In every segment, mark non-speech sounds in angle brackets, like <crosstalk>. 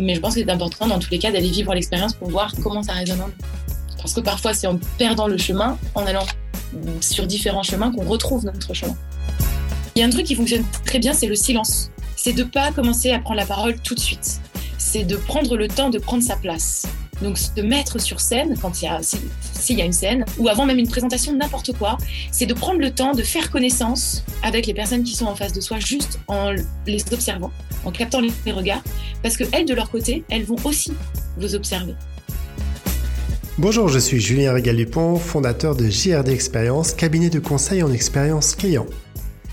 Mais je pense que c'est important dans tous les cas d'aller vivre l'expérience pour voir comment ça résonne. Parce que parfois, c'est en perdant le chemin, en allant sur différents chemins, qu'on retrouve notre chemin. Il y a un truc qui fonctionne très bien, c'est le silence. C'est de pas commencer à prendre la parole tout de suite. C'est de prendre le temps de prendre sa place. Donc se mettre sur scène quand il y a s'il y a une scène ou avant même une présentation n'importe quoi, c'est de prendre le temps de faire connaissance avec les personnes qui sont en face de soi juste en les observant, en captant les regards parce que elles de leur côté, elles vont aussi vous observer. Bonjour, je suis Julien Régal-Dupont, fondateur de JRD Expérience, cabinet de conseil en expérience client.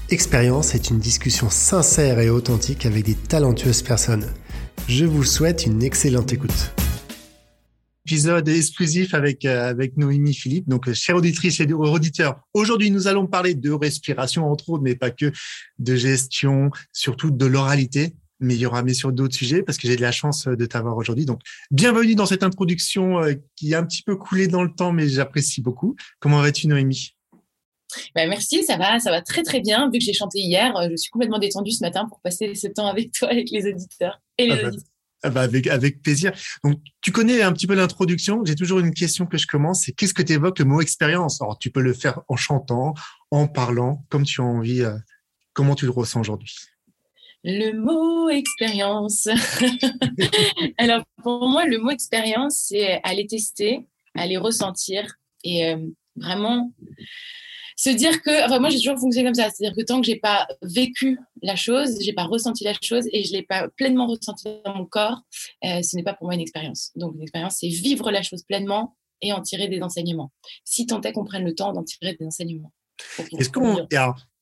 Expérience est une discussion sincère et authentique avec des talentueuses personnes. Je vous souhaite une excellente écoute. Épisode exclusif avec, euh, avec Noémie Philippe. Donc, chère auditrice et auditeurs, aujourd'hui, nous allons parler de respiration, entre autres, mais pas que, de gestion, surtout de l'oralité mais il y aura bien sûr d'autres sujets parce que j'ai de la chance euh, de t'avoir aujourd'hui. Donc, bienvenue dans cette introduction euh, qui est un petit peu coulée dans le temps, mais j'apprécie beaucoup. Comment vas-tu, Noémie? Ben merci, ça va, ça va très très bien. Vu que j'ai chanté hier, euh, je suis complètement détendue ce matin pour passer ce temps avec toi, avec les auditeurs et les ah bah, ah bah avec, avec plaisir. Donc, tu connais un petit peu l'introduction. J'ai toujours une question que je commence, c'est qu'est-ce que tu évoques le mot expérience? Alors, tu peux le faire en chantant, en parlant, comme tu as envie. comment tu le ressens aujourd'hui? Le mot expérience. <laughs> Alors, pour moi, le mot expérience, c'est aller tester, aller ressentir et euh, vraiment se dire que, enfin, moi, j'ai toujours fonctionné comme ça. C'est-à-dire que tant que j'ai pas vécu la chose, j'ai pas ressenti la chose et je l'ai pas pleinement ressenti dans mon corps, euh, ce n'est pas pour moi une expérience. Donc, une expérience, c'est vivre la chose pleinement et en tirer des enseignements. Si tant est qu'on prenne le temps d'en tirer des enseignements. Est-ce qu'on,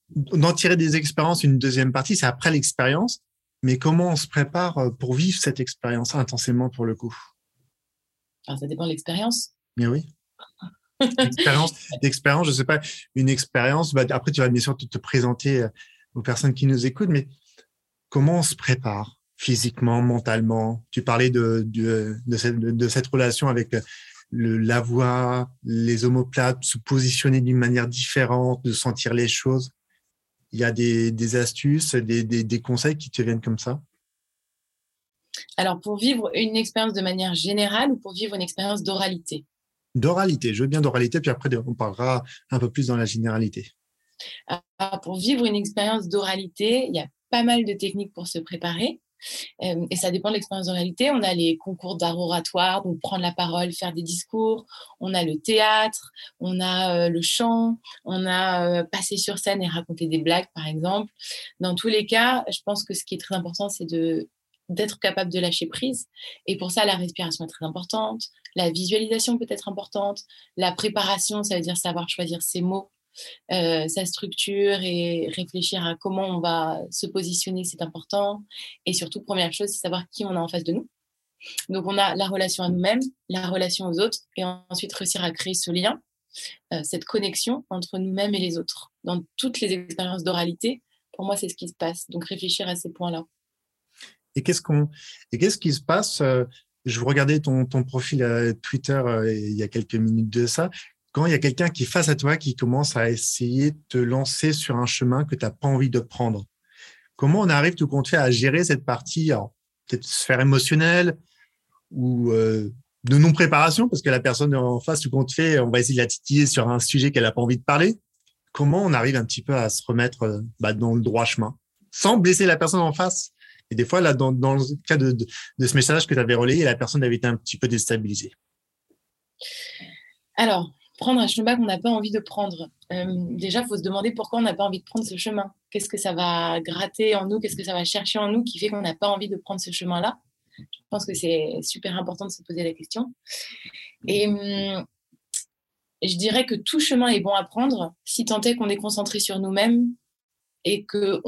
d'en tirer des expériences, une deuxième partie, c'est après l'expérience. Mais comment on se prépare euh, pour vivre cette expérience intensément pour le coup? Ça dépend de l'expérience. Mais oui. L'expérience, l'expérience, je sais pas, une expérience. Bah, après, tu vas bien sûr te, présenter euh, aux personnes qui nous écoutent, mais comment on se prépare physiquement, mentalement? Tu parlais de, de, cette, de cette relation avec euh, le, la voix, les omoplates, se positionner d'une manière différente, de sentir les choses. Il y a des, astuces, des, conseils qui te viennent comme ça? Alors, pour vivre une expérience de manière générale ou pour vivre une expérience d'oralité? D'oralité, je veux bien d'oralité, puis après, on parlera un peu plus dans la généralité. pour vivre une expérience d'oralité, il y a pas mal de techniques pour se préparer. Euh, et ça dépend de l'expérience de réalité. On a les concours d'art oratoire, donc prendre la parole, faire des discours. On a le théâtre, on a euh, le chant, on a euh, passer sur scène et raconter des blagues, par exemple. Dans tous les cas, je pense que ce qui est très important, c'est de d'être capable de lâcher prise. Et pour ça, la respiration est très importante, la visualisation peut être importante, la préparation, ça veut dire savoir choisir ses mots, euh, sa structure et réfléchir à comment on va se positionner, c'est important. Et surtout, première chose, c'est savoir qui on a en face de nous. Donc, on a la relation à nous-mêmes, la relation aux autres, et ensuite réussir à créer ce lien, euh, cette connexion entre nous-mêmes et les autres. Dans toutes les expériences d'oralité, pour moi, c'est ce qui se passe. Donc, réfléchir à ces points-là. Et qu'est-ce qu'on, et qu'est-ce qui se passe euh, Je regardais ton, ton profil Twitter il y a quelques minutes de ça quand il y a quelqu'un qui est face à toi qui commence à essayer de te lancer sur un chemin que tu n'as pas envie de prendre. Comment on arrive tout compte fait à gérer cette partie, peut-être sphère émotionnelle ou euh, de non-préparation, parce que la personne en face, tout compte fait, on va essayer de la titiller sur un sujet qu'elle n'a pas envie de parler. Comment on arrive un petit peu à se remettre euh, bah, dans le droit chemin, sans blesser la personne en face? Et des fois, là, dans, le cas de ce message que tu avais relayé, la personne avait été un petit peu déstabilisée. Alors, prendre un chemin qu'on n'a pas envie de prendre. Euh, déjà, il faut se demander pourquoi on n'a pas envie de prendre ce chemin. Qu'est-ce que ça va gratter en nous? Qu'est-ce que ça va chercher en nous qui fait qu'on n'a pas envie de prendre ce chemin-là? Je pense que c'est super important de se poser la question. Et hum, je dirais que tout chemin est bon à prendre si tant est qu'on est concentré sur nous-mêmes et qu'on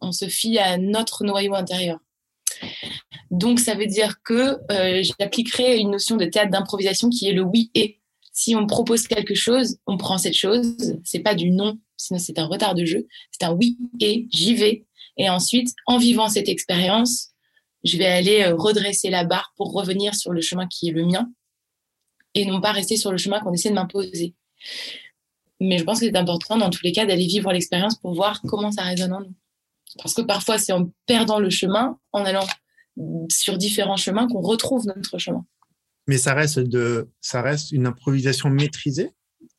on se fie à notre noyau intérieur. Donc, ça veut dire que euh, j'appliquerai une notion de théâtre d'improvisation qui est le oui et si on propose quelque chose, on prend cette chose. C'est pas du non, sinon c'est un retard de jeu. C'est un oui et j'y vais. Et ensuite, en vivant cette expérience, je vais aller euh, redresser la barre pour revenir sur le chemin qui est le mien et non pas rester sur le chemin qu'on essaie de m'imposer. Mais je pense que c'est important dans tous les cas d'aller vivre l'expérience pour voir comment ça résonne en nous. Parce que parfois, c'est en perdant le chemin, en allant sur différents chemins qu'on retrouve notre chemin. Mais ça reste, de, ça reste une improvisation maîtrisée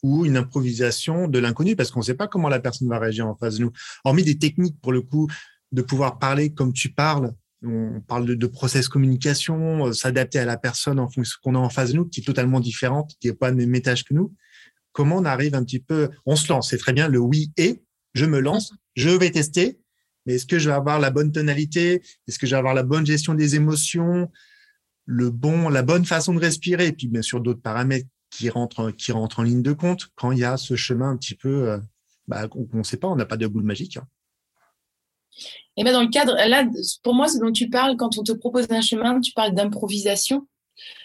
ou une improvisation de l'inconnu? Parce qu'on ne sait pas comment la personne va réagir en face de nous. Hormis des techniques, pour le coup, de pouvoir parler comme tu parles, on parle de, de process communication, euh, s'adapter à la personne en fonction qu'on a en face de nous, qui est totalement différente, qui n'est pas de même étage que nous. Comment on arrive un petit peu, on se lance, c'est très bien le oui et, je me lance, je vais tester, mais est-ce que je vais avoir la bonne tonalité? Est-ce que je vais avoir la bonne gestion des émotions? Le bon, la bonne façon de respirer, et puis bien sûr d'autres paramètres qui rentrent, en ligne de compte quand il y a ce chemin un petit peu euh, bah, qu'on ne sait pas, on n'a pas de boule magique. Hein. Et bien dans le cadre, là, pour moi, ce dont tu parles, quand on te propose un chemin, tu parles d'improvisation.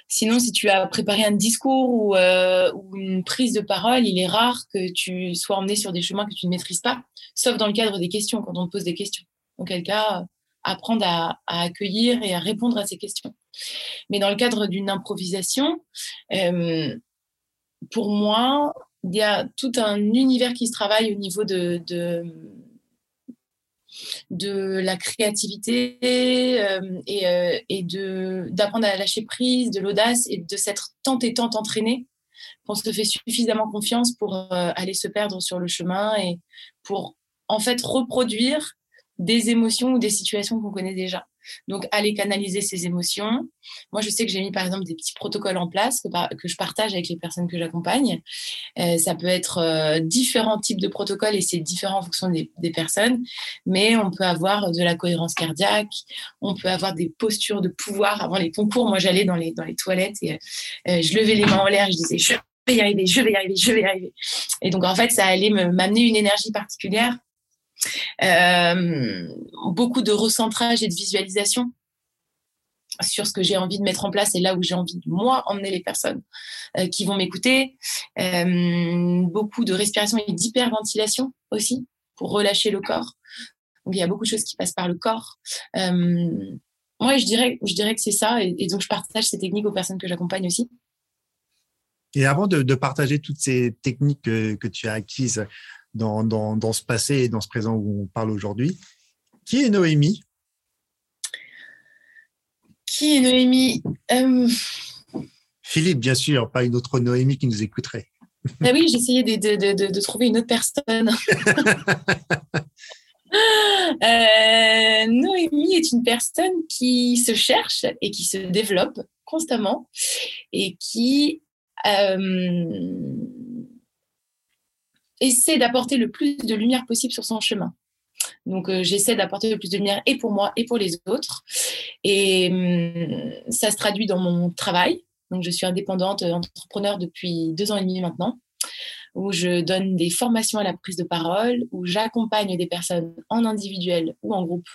Sinon, si tu as préparé un discours ou, euh, ou, une prise de parole, il est rare que tu sois emmené sur des chemins que tu ne maîtrises pas, sauf dans le cadre des questions, quand on te pose des questions. Auquel cas, apprendre à, accueillir et à répondre à ces questions. Mais dans le cadre d'une improvisation, euh, pour moi, il y a tout un univers qui se travaille au niveau de de la créativité euh, et, euh, d'apprendre à lâcher prise, de l'audace et de s'être tant et tant entraîné qu'on se fait suffisamment confiance pour euh, aller se perdre sur le chemin et pour en fait reproduire des émotions ou des situations qu'on connaît déjà. Donc, aller canaliser ces émotions. Moi, je sais que j'ai mis, par exemple, des petits protocoles en place que, je partage avec les personnes que j'accompagne. Euh, ça peut être euh, différents types de protocoles et c'est différent en fonction des, des, personnes. Mais on peut avoir de la cohérence cardiaque, on peut avoir des postures de pouvoir. Avant les concours, moi, j'allais dans les, dans les toilettes et euh, je levais les mains en l'air, je disais, je vais y arriver, je vais y arriver, je vais y arriver. Et donc, en fait, ça allait m'amener une énergie particulière euh, beaucoup de recentrage et de visualisation sur ce que j'ai envie de mettre en place et là où j'ai envie de moi emmener les personnes euh, qui vont m'écouter. Euh, beaucoup de respiration et d'hyperventilation aussi pour relâcher le corps. Donc il y a beaucoup de choses qui passent par le corps. Moi, je dirais, je dirais que c'est ça et, donc je partage ces techniques aux personnes que j'accompagne aussi. Et avant de, partager toutes ces techniques que, que tu as acquises, dans, dans, dans, ce passé et dans ce présent où on parle aujourd'hui. Qui est Noémie? Qui est Noémie? Euh... Philippe, bien sûr, pas une autre Noémie qui nous écouterait. Ah oui, j'essayais de, de, de, de, trouver une autre personne. <laughs> euh, Noémie est une personne qui se cherche et qui se développe constamment et qui euh, essaie d'apporter le plus de lumière possible sur son chemin. Donc, euh, j'essaie d'apporter le plus de lumière et pour moi et pour les autres. Et hum, ça se traduit dans mon travail. Donc, je suis indépendante euh, entrepreneur depuis deux ans et demi maintenant, où je donne des formations à la prise de parole, où j'accompagne des personnes en individuel ou en groupe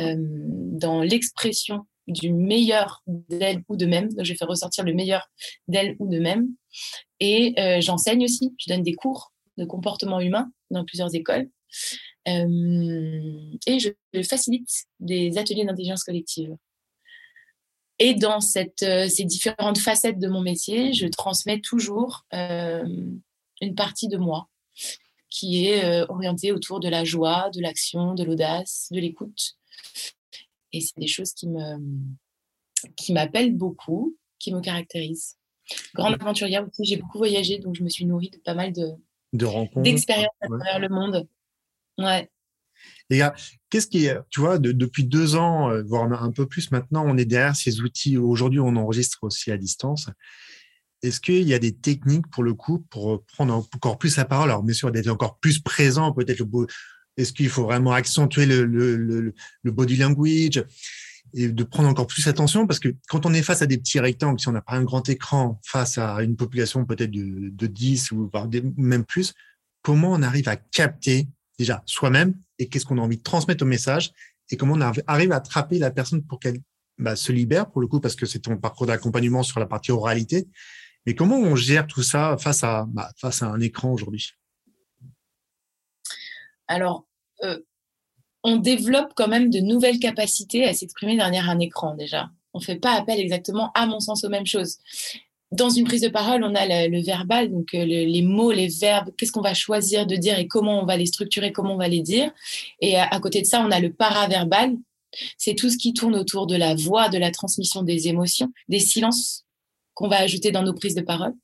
euh, dans l'expression du meilleur d'elles ou d'eux-mêmes. Donc, je fais ressortir le meilleur d'elles ou d'eux-mêmes. Et euh, j'enseigne aussi. Je donne des cours de comportement humain dans plusieurs écoles. Euh, et je facilite des ateliers d'intelligence collective. Et dans cette, euh, ces différentes facettes de mon métier, je transmets toujours euh, une partie de moi qui est orientée autour de la joie, de l'action, de l'audace, de l'écoute. Et c'est des choses qui me qui m'appellent beaucoup, qui me caractérisent. Grande aventurière aussi, j'ai beaucoup voyagé, donc je me suis nourrie de pas mal de, de rencontres. D'expérience à travers le monde. Ouais. Gars, qu'est-ce qui est, tu vois, de, depuis deux ans, euh, voire un peu plus maintenant, on est derrière ces outils. Aujourd'hui, on enregistre aussi à distance. Est-ce qu'il y a des techniques pour le coup pour prendre encore plus la parole? Alors, bien sûr, d'être encore plus présent, peut-être. Est-ce qu'il faut vraiment accentuer le, le, le, le, body language? Et de prendre encore plus attention parce que quand on est face à des petits rectangles, si on n'a pas un grand écran face à une population peut-être de, de 10 ou même plus, comment on arrive à capter déjà soi-même et qu'est-ce qu'on a envie de transmettre au message et comment on arrive à attraper la personne pour qu'elle bah, se libère pour le coup parce que c'est ton parcours d'accompagnement sur la partie oralité. Mais comment on gère tout ça face à, bah, face à un écran aujourd'hui? Alors, euh, on développe quand même de nouvelles capacités à s'exprimer derrière un écran déjà. On ne fait pas appel exactement, à mon sens, aux mêmes choses. Dans une prise de parole, on a le, verbal, donc euh, le, les mots, les verbes, qu'est-ce qu'on va choisir de dire et comment on va les structurer, comment on va les dire. Et à, à, côté de ça, on a le paraverbal, C'est tout ce qui tourne autour de la voix, de la transmission des émotions, des silences qu'on va ajouter dans nos prises de parole.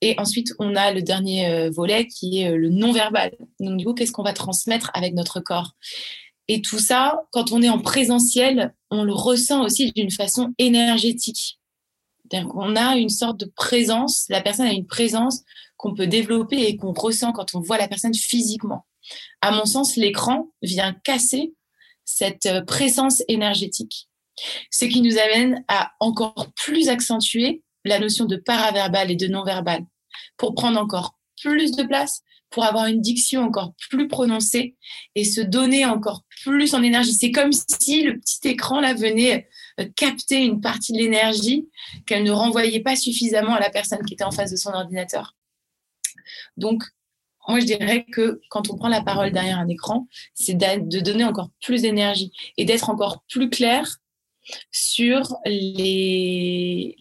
Et ensuite, on a le dernier euh, volet qui est euh, le non-verbal. Donc, du coup, qu'est-ce qu'on va transmettre avec notre corps? Et tout ça, quand on est en présentiel, on le ressent aussi d'une façon énergétique. On a une sorte de présence, la personne a une présence qu'on peut développer et qu'on ressent quand on voit la personne physiquement. À mon sens, l'écran vient casser cette euh, présence énergétique, ce qui nous amène à encore plus accentuer la notion de paraverbal et de non-verbal pour prendre encore plus de place, pour avoir une diction encore plus prononcée et se donner encore plus en énergie. C'est comme si le petit écran là venait euh, capter une partie de l'énergie qu'elle ne renvoyait pas suffisamment à la personne qui était en face de son ordinateur. Donc, moi, je dirais que quand on prend la parole derrière un écran, c'est de donner encore plus d'énergie et d'être encore plus clair sur les,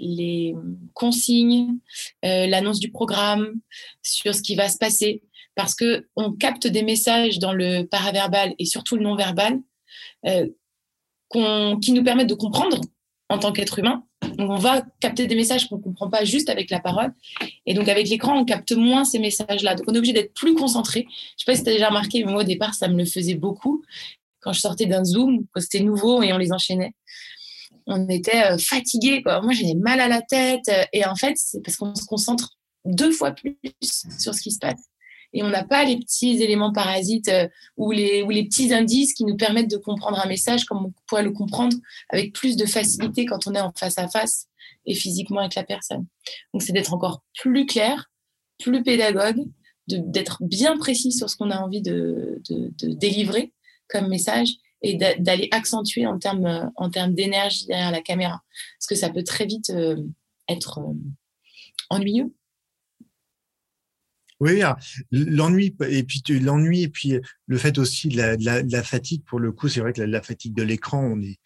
consignes, euh, l'annonce du programme, sur ce qui va se passer, parce que on capte des messages dans le paraverbal et surtout le non-verbal euh, qui nous permettent de comprendre en tant qu'être humain. Donc on va capter des messages qu'on ne comprend pas juste avec la parole. Et donc avec l'écran, on capte moins ces messages-là. Donc on est obligé d'être plus concentré. Je ne sais pas si tu as déjà remarqué, mais moi au départ, ça me le faisait beaucoup. Quand je sortais d'un Zoom, c'était nouveau et on les enchaînait on était euh, fatigué. Moi, j'avais mal à la tête. Euh, et en fait, c'est parce qu'on se concentre deux fois plus sur ce qui se passe. Et on n'a pas les petits éléments parasites euh, ou, les, ou les petits indices qui nous permettent de comprendre un message comme on pourrait le comprendre avec plus de facilité quand on est en face à face et physiquement avec la personne. Donc, c'est d'être encore plus clair, plus pédagogue, d'être bien précis sur ce qu'on a envie de délivrer comme message et d'aller accentuer en termes euh, en d'énergie derrière la caméra. Parce que ça peut très vite euh, être euh, ennuyeux. Oui, ah, l'ennui et puis l'ennui et puis le fait aussi de la, fatigue pour le coup, c'est vrai que la, fatigue de l'écran, on est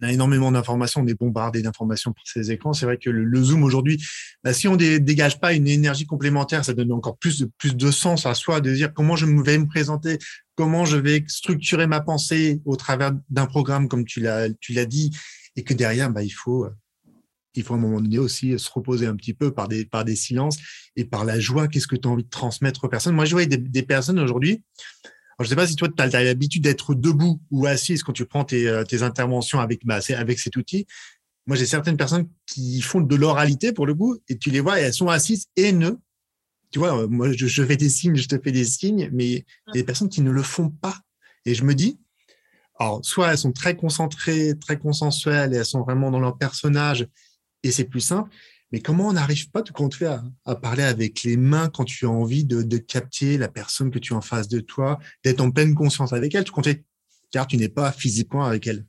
on a énormément d'informations, on est bombardé d'informations par ces écrans. C'est vrai que le, zoom aujourd'hui, bah, si on ne dégage pas une énergie complémentaire, ça donne encore plus de, plus de sens à soi, de dire comment je vais me présenter, comment je vais structurer ma pensée au travers d'un programme comme tu l'as dit, et que derrière, bah, il faut il faut à un moment donné aussi se reposer un petit peu par des par des silences et par la joie. Qu'est-ce que tu as envie de transmettre aux personnes? Moi, je vois des personnes aujourd'hui. Je ne sais pas si toi, tu as, l'habitude d'être debout ou assise quand tu prends tes, euh, interventions avec, bah, avec cet outil. Moi, j'ai certaines personnes qui font de l'oralité pour le coup, et tu les vois, et elles sont assises haineux tu vois, moi, je, fais des signes, je te fais des signes, mais il y a des personnes qui ne le font pas. Et je me dis, alors, soit elles sont très concentrées, très consensuelles, et elles sont vraiment dans leur personnage, et c'est plus simple. Mais comment on n'arrive pas, quand tu à, à parler avec les mains quand tu as envie de, capter la personne que tu as en face de toi, d'être en pleine conscience avec elle, tu comptes, car tu n'es pas physiquement avec elle?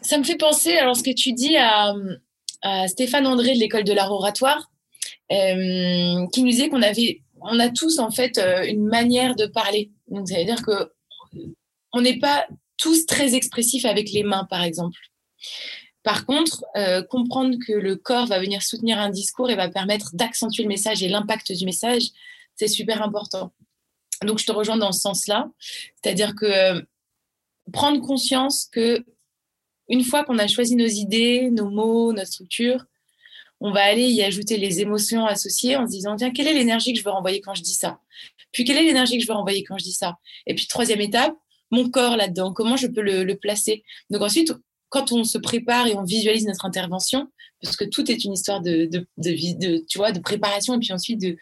Ça me fait penser, alors ce que tu dis à, à Stéphane André de l'école de l'art oratoire, euh, qui nous disait qu'on avait, on a tous en fait euh, une manière de parler. Donc ça veut dire que on n'est pas tous très expressifs avec les mains, par exemple. Par contre, euh, comprendre que le corps va venir soutenir un discours et va permettre d'accentuer le message et l'impact du message, c'est super important. Donc, je te rejoins dans ce sens-là. C'est-à-dire que prendre conscience que une fois qu'on a choisi nos idées, nos mots, notre structure, on va aller y ajouter les émotions associées en se disant, tiens, quelle est l'énergie que je veux renvoyer quand je dis ça? Puis, quelle est l'énergie que je veux renvoyer quand je dis ça? Et puis, troisième étape, mon corps là-dedans, comment je peux le, le placer? Donc ensuite, quand on se prépare et on visualise notre intervention, parce que tout est une histoire de, de, tu vois, de préparation et puis ensuite de,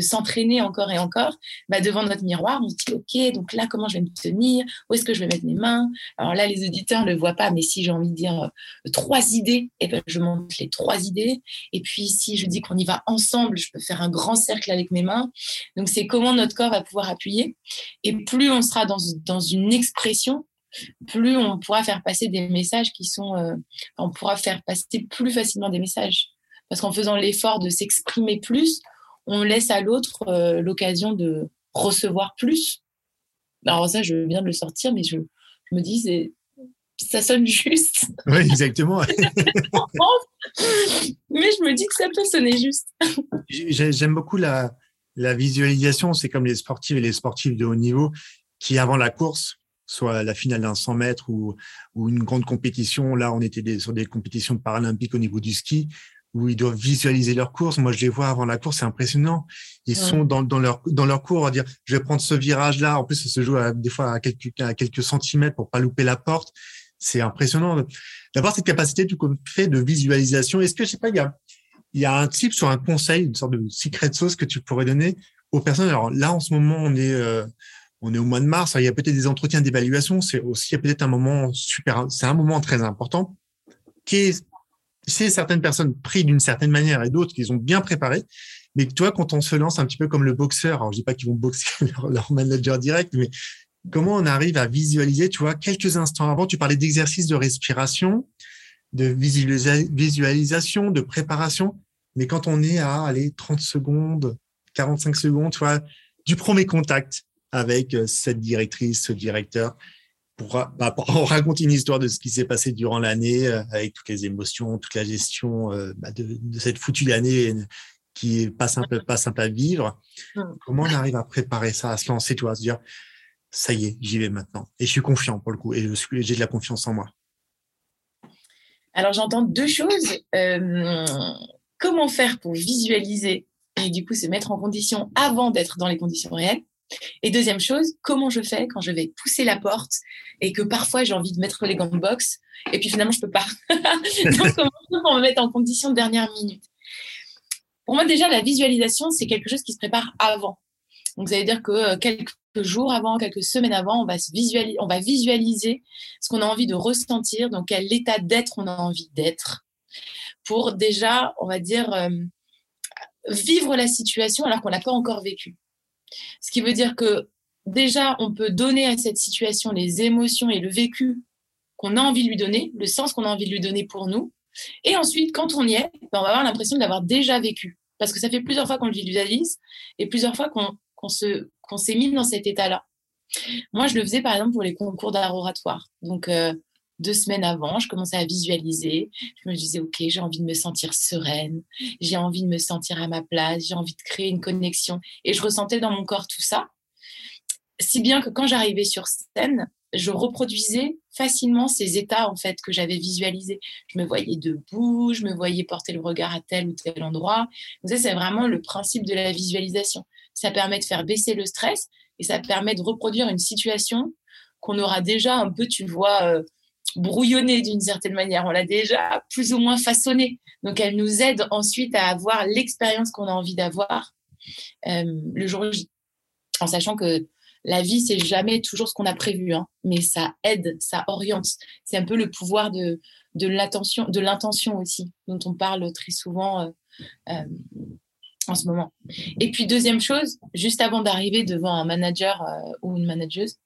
s'entraîner encore et encore, bah devant notre miroir, on se dit, OK, donc là, comment je vais me tenir? Où est-ce que je vais mettre mes mains? Alors là, les auditeurs ne le voient pas, mais si j'ai envie de dire euh, trois idées, eh ben, je monte les trois idées. Et puis, si je dis qu'on y va ensemble, je peux faire un grand cercle avec mes mains. Donc, c'est comment notre corps va pouvoir appuyer. Et plus on sera dans une expression, plus on pourra faire passer des messages qui sont... Euh, on pourra faire passer plus facilement des messages. Parce qu'en faisant l'effort de s'exprimer plus, on laisse à l'autre euh, l'occasion de recevoir plus. Alors ça, je viens de le sortir, mais je, me dis, ça sonne juste. <laughs> Oui, exactement. <laughs> mais je me dis que ça peut sonner juste. J'aime beaucoup la, la visualisation. C'est comme les sportifs et les sportifs de haut niveau qui, avant la course, soit la finale d'un 100 mètres ou, ou une grande compétition. Là, on était sur des compétitions paralympiques au niveau du ski où ils doivent visualiser leur course. Moi, je les vois avant la course, c'est impressionnant. Ils sont dans, dans, leur, dans leur cours, on va dire, je vais prendre ce virage-là. En plus, ça se joue des fois à quelques, à quelques centimètres pour pas louper la porte. C'est impressionnant d'avoir cette capacité du fait de visualisation. Est-ce que, je sais pas, il y a, il y a un type sur un conseil, une sorte de secret sauce que tu pourrais donner aux personnes? Alors là, en ce moment, on est, euh, on est au mois de mars. il y a peut-être des entretiens d'évaluation. C'est aussi peut-être un moment super, c'est un moment très important qui est c'est certaines personnes pris d'une certaine manière et d'autres qui ont bien préparé. Mais toi, quand on se lance un petit peu comme le boxeur, alors je dis pas qu'ils vont boxer <laughs> leur, manager direct, mais comment on arrive à visualiser, tu vois, quelques instants avant, tu parlais d'exercice de respiration, de visualisation, de préparation, mais quand on est à, aller 30 secondes, 45 secondes, tu vois, du premier contact avec euh, cette directrice, ce directeur, bah, pour, <laughs> raconter une histoire de ce qui s'est passé durant l'année, euh, avec toutes les émotions, toute la gestion euh, bah, de, cette foutue année qui est pas simple, pas simple à vivre. Mmh. Comment on arrive à préparer ça, à se lancer, tu vois, à se dire, ça y est, j'y vais maintenant. Et je suis confiant pour le coup, et j'ai de la confiance en moi. Alors j'entends deux choses. Euh, comment faire pour visualiser et du coup se mettre en condition avant d'être dans les conditions réelles? Et deuxième chose, comment je fais quand je vais pousser la porte et que parfois j'ai envie de mettre les gants de boxe et puis finalement je peux pas. <laughs> Donc comment je pour me mettre en condition de dernière minute? Pour moi déjà la visualisation c'est quelque chose qui se prépare avant. Donc ça veut dire que euh, quelques jours avant, quelques semaines avant, on va se visualiser, ce qu'on a envie de ressentir, dans quel état d'être on a envie d'être, pour déjà, on va dire, euh, vivre la situation alors qu'on l'a pas encore vécue. Ce qui veut dire que déjà, on peut donner à cette situation les émotions et le vécu qu'on a envie de lui donner, le sens qu'on a envie de lui donner pour nous. Et ensuite, quand on y est, ben, on va avoir l'impression de l'avoir déjà vécu. Parce que ça fait plusieurs fois qu'on le visualise et plusieurs fois qu'on s'est mis dans cet état-là. Moi, je le faisais par exemple pour les concours d'art oratoire. Donc, euh, deux semaines avant, je commençais à visualiser. Je me disais, OK, j'ai envie de me sentir sereine, j'ai envie de me sentir à ma place, j'ai envie de créer une connexion. Et je ressentais dans mon corps tout ça. Si bien que quand j'arrivais sur scène, je reproduisais facilement ces états en fait que j'avais visualisés. Je me voyais debout, je me voyais porter le regard à tel ou tel endroit. c'est vraiment le principe de la visualisation. Ça permet de faire baisser le stress et ça permet de reproduire une situation qu'on aura déjà un peu, tu vois, euh, brouillonnée d'une certaine manière. On l'a déjà plus ou moins façonnée. Donc, elle nous aide ensuite à avoir l'expérience qu'on a envie d'avoir euh, le jour. En sachant que la vie, c'est jamais toujours ce qu'on a prévu, hein, mais ça aide, ça oriente. C'est un peu le pouvoir de, de de l'intention aussi, dont on parle très souvent euh, euh, en ce moment. Et puis deuxième chose, juste avant d'arriver devant un manager ou une manageuse,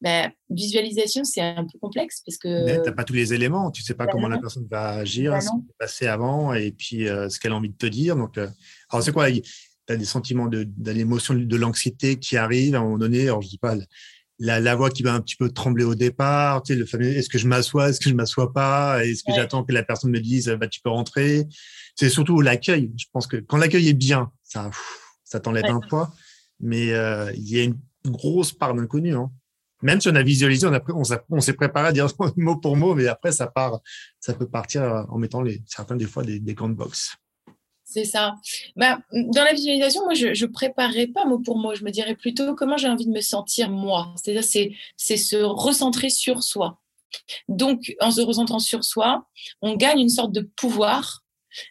ben, visualisation, c'est un peu complexe parce que. Tu n'as pas tous les éléments, tu ne sais pas bah comment la personne va agir, bah ce qui s'est passé avant et puis euh, ce qu'elle a envie de te dire. Donc, euh, alors, c'est quoi Tu as des sentiments de, de l'émotion, de l'anxiété qui arrivent à un moment donné. Alors, je dis pas la, la, voix qui va un petit peu trembler au départ, tu sais, le fameux est-ce que je m'assois, est-ce que je m'assois pas, est-ce que j'attends que la personne me dise bah, tu peux rentrer. C'est surtout l'accueil. Je pense que quand l'accueil est bien, ça, ça t'enlève un poids, mais euh, il y a une grosse part d'inconnu. Hein même si on a visualisé, on, on, s'est préparé à dire <laughs> mot pour mot, mais après, ça part, ça peut partir en mettant les, des fois des, des de. C'est ça. Bah, dans la visualisation, moi, je ne préparerais pas mot pour mot. Je me dirais plutôt comment j'ai envie de me sentir moi. C'est-à-dire, c'est, se recentrer sur soi. Donc, en se recentrant sur soi, on gagne une sorte de pouvoir.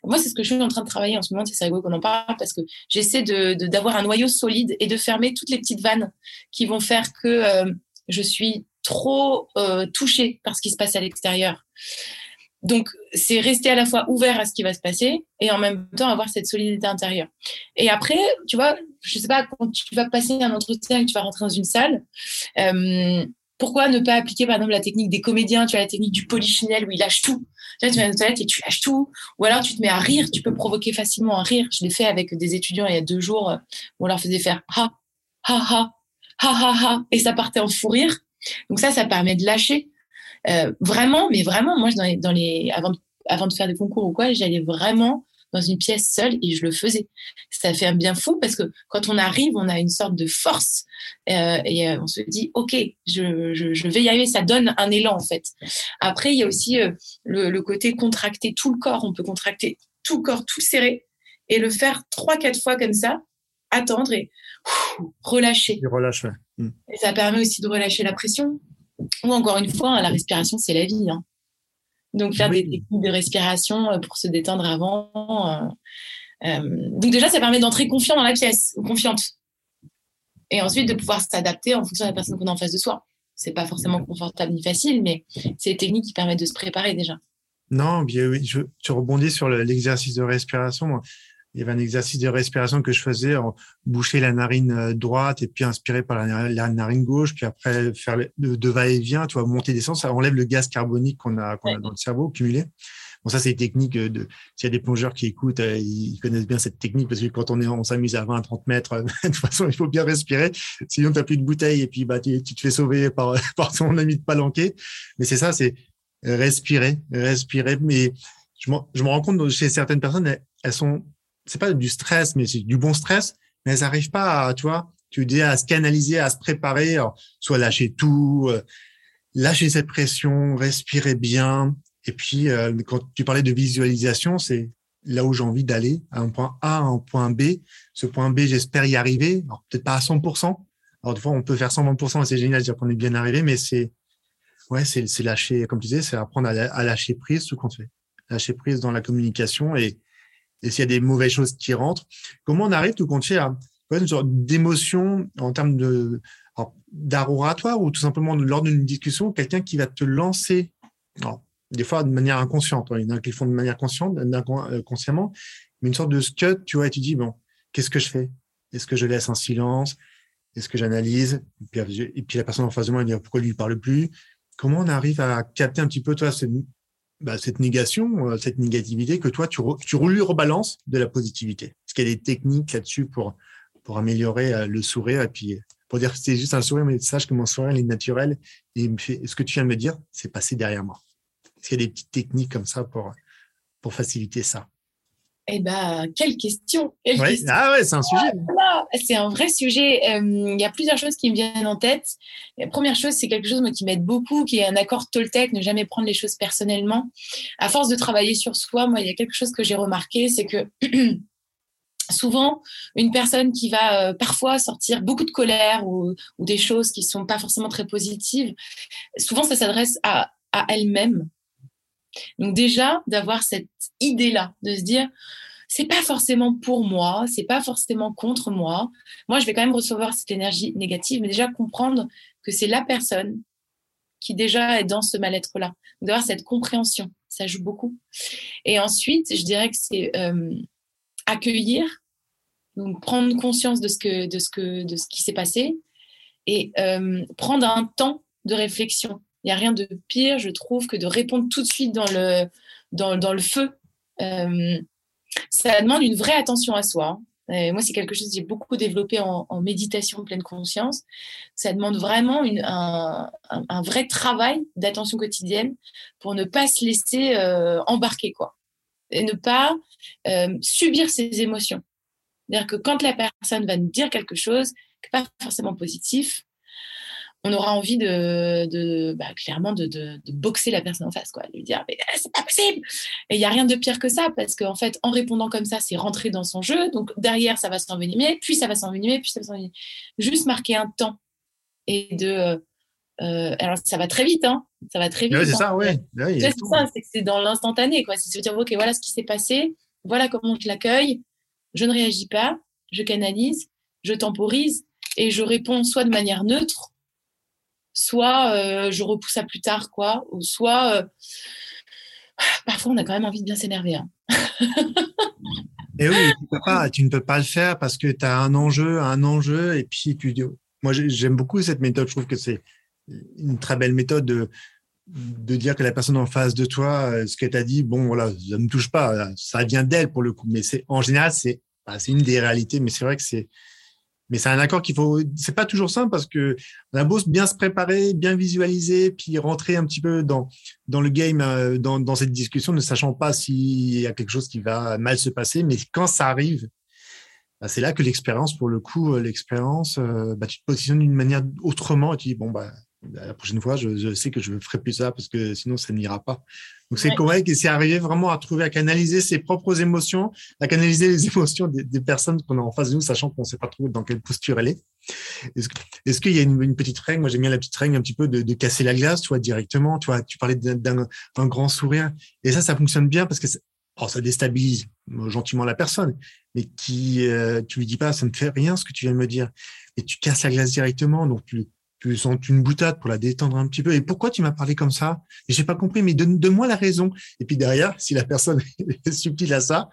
Moi, c'est ce que je suis en train de travailler en ce moment. C'est rigolo qu'on en parle parce que j'essaie d'avoir un noyau solide et de fermer toutes les petites vannes qui vont faire que euh, je suis trop euh, touchée par ce qui se passe à l'extérieur. Donc, c'est rester à la fois ouvert à ce qui va se passer et en même temps avoir cette solidité intérieure. Et après, tu vois, je sais pas, quand tu vas passer un entretien et que tu vas rentrer dans une salle, euh, pourquoi ne pas appliquer par exemple la technique des comédiens, tu as la technique du polichinelle où ils lâchent tout. Tu, vois, tu vas dans et tu lâches tout. Ou alors tu te mets à rire, tu peux provoquer facilement un rire. Je l'ai fait avec des étudiants il y a deux jours où on leur faisait faire ha, ha, ha, ha ha ha, et ça partait en fou rire. Donc ça, ça permet de lâcher. Euh, vraiment, mais vraiment, moi, dans les, dans les, avant, avant de faire des concours ou quoi, j'allais vraiment dans une pièce seule et je le faisais. Ça fait un bien fou parce que quand on arrive, on a une sorte de force euh, et euh, on se dit, OK, je, je, je, vais y arriver. Ça donne un élan en fait. Après, il y a aussi euh, le, le, côté contracter tout le corps. On peut contracter tout le corps, tout serré et le faire trois, quatre fois comme ça, attendre et relâcher. Et relâche, mm. Et ça permet aussi de relâcher la pression. Ou encore une fois, la respiration, c'est la vie. Hein. Donc, faire des techniques de respiration euh, pour se détendre avant. Euh, euh, donc, déjà, ça permet d'entrer confiant dans la pièce, ou confiante. Et ensuite, de pouvoir s'adapter en fonction de la personne qu'on a en face de soi. C'est pas forcément confortable ni facile, mais c'est des techniques qui permettent de se préparer déjà. Non, bien oui, je, tu rebondis sur l'exercice de respiration il y avait un exercice de respiration que je faisais, en boucher la narine euh, droite et puis inspirer par la, narine gauche, puis après faire de, va-et-vient, tu vois, monter, descendre, ça enlève le gaz carbonique qu'on a, qu'on a dans le cerveau cumulé. Bon, ça, c'est une technique de, s'il y a des plongeurs qui écoutent, euh, ils connaissent bien cette technique parce que quand on est, on s'amuse à 20, 30 mètres, <laughs> de toute façon, il faut bien respirer. Sinon, tu n'as plus de bouteille et puis, bah, tu, tu te fais sauver par, <laughs> par ton ami de palanquer. Mais c'est ça, c'est respirer, respirer. Mais je, je me rends compte chez certaines personnes, elles sont c'est pas du stress, mais c'est du bon stress, mais elles n'arrivent pas à, tu vois, tu dis à se canaliser, à se préparer, soit lâcher tout, euh, lâcher cette pression, respirer bien. Et puis, euh, quand tu parlais de visualisation, c'est là où j'ai envie d'aller, à un point A, à un point B. Ce point B, j'espère y arriver. Peut-être pas à 100%. Alors, des fois, on peut faire 120%, c'est génial de dire qu'on est bien arrivé, mais c'est, ouais, c'est, lâcher, comme tu disais, c'est apprendre à, à lâcher prise, tout compte fait. Lâcher prise dans la communication et, et s'il y a des mauvaises choses qui rentrent, comment on arrive tout compte fait à une sorte d'émotion en termes de d'art oratoire ou tout simplement lors d'une discussion, quelqu'un qui va te lancer, des fois de manière inconsciente, il y en a qui le font de manière consciente, euh, consciemment, mais une sorte de scud, tu vois, et tu dis, bon, qu'est-ce que je fais? Est-ce que je laisse un silence? Est-ce que j'analyse? Et puis, la personne en face de moi, elle dit, pourquoi lui ne parle plus? Comment on arrive à capter un petit peu, toi, bah, cette négation, euh, cette négativité, que toi, tu, tu lui rebalances de la positivité Est-ce qu'il y a des techniques là-dessus pour, pour améliorer euh, le sourire et puis pour dire que c'est juste un sourire, mais sache que mon sourire est naturel et ce que tu viens de me dire, c'est passé derrière moi. Est-ce qu'il y a des petites techniques comme ça pour, pour faciliter ça? Eh ben, quelle question, Ah ouais, c'est un sujet. Ah, c'est un vrai sujet. Euh, il y a plusieurs choses qui me viennent en tête. La première chose, c'est quelque chose moi, qui m'aide beaucoup, qui est un accord Toltec, ne jamais prendre les choses personnellement. À force de travailler sur soi, moi, il y a quelque chose que j'ai remarqué, c'est que <clears throat> souvent, une personne qui va euh, parfois sortir beaucoup de colère ou, ou des choses qui sont pas forcément très positives, souvent, ça s'adresse à, à elle-même donc déjà d'avoir cette idée-là, de se dire c'est pas forcément pour moi, c'est pas forcément contre moi. Moi, je vais quand même recevoir cette énergie négative, mais déjà comprendre que c'est la personne qui déjà est dans ce mal-être-là. D'avoir cette compréhension, ça joue beaucoup. Et ensuite, je dirais que c'est euh, accueillir, donc prendre conscience de ce que de ce que de ce qui s'est passé et euh, prendre un temps de réflexion. Il n'y a rien de pire, je trouve, que de répondre tout de suite dans le, dans, dans le feu. Euh, ça demande une vraie attention à soi. Hein. moi, c'est quelque chose que j'ai beaucoup développé en, méditation pleine conscience. Ça demande vraiment une, un, un, vrai travail d'attention quotidienne pour ne pas se laisser euh, embarquer, quoi. Et ne pas euh, subir ses émotions. C'est-à-dire que quand la personne va nous dire quelque chose, pas forcément positif, on aura envie de, de bah, clairement de, de, de, boxer la personne en face, quoi, de lui dire mais ah, c'est pas possible. Et il y a rien de pire que ça parce qu'en fait, en répondant comme ça, c'est rentrer dans son jeu. Donc derrière, ça va s'envenimer, puis ça va s'envenimer, puis ça va s'envenimer. Juste marquer un temps et de euh, euh alors ça va très vite, hein. Ça va très vite. Oui, c'est ça, ouais. c'est ça, c'est que c'est dans l'instantané, quoi. C'est se dire ok, voilà ce qui s'est passé, voilà comment je l'accueille. Je ne réagis pas, je canalise, je temporise et je réponds soit de manière neutre soit euh, je repousse à plus tard, quoi, ou soit euh, parfois on a quand même envie de bien s'énerver. Hein. et oui, tu, ne peux pas le faire parce que tu as un enjeu, un enjeu, et puis tu moi j'aime beaucoup cette méthode, je trouve que c'est une très belle méthode de, dire que la personne en face de toi, euh, ce qu'elle t'a dit, bon voilà, ça ne me touche pas, ça vient d'elle pour le coup, mais c'est en général c'est bah, une des réalités, mais c'est vrai que c'est Mais c'est un accord qu'il faut. C'est pas toujours simple parce que on a beau bien se préparer, bien visualiser, puis rentrer un petit peu dans dans le game, euh, dans, dans cette discussion, ne sachant pas s'il y a quelque chose qui va mal se passer. Mais quand ça arrive, bah, c'est là que l'expérience, pour le coup, euh, l'expérience, euh, bah, tu te positionnes d'une manière autrement et tu dis bon bah la prochaine fois, je, je sais que je ne ferai plus ça parce que sinon ça n'ira pas. Donc c'est correct et c'est arriver vraiment à trouver, à canaliser ses propres émotions, à canaliser les <laughs> émotions des, personnes qu'on a en face de nous, sachant qu'on ne sait pas trop dans quelle posture elle est. Est-ce, qu'il y a une, petite règle? Moi, j'aime bien la petite règle un petit peu de, casser la glace, tu vois, directement. Tu vois, tu parlais d'un, grand sourire. Et ça, ça fonctionne bien parce que oh, ça déstabilise gentiment la personne, mais qui, euh, tu lui dis pas, ça ne fait rien ce que tu viens de me dire. Et tu casses la glace directement. Donc, tu, tu sens une boutade pour la détendre un petit peu. Et pourquoi tu m'as parlé comme ça? J'ai pas compris, mais donne-moi la raison. Et puis derrière, si la personne <laughs> est subtile à ça,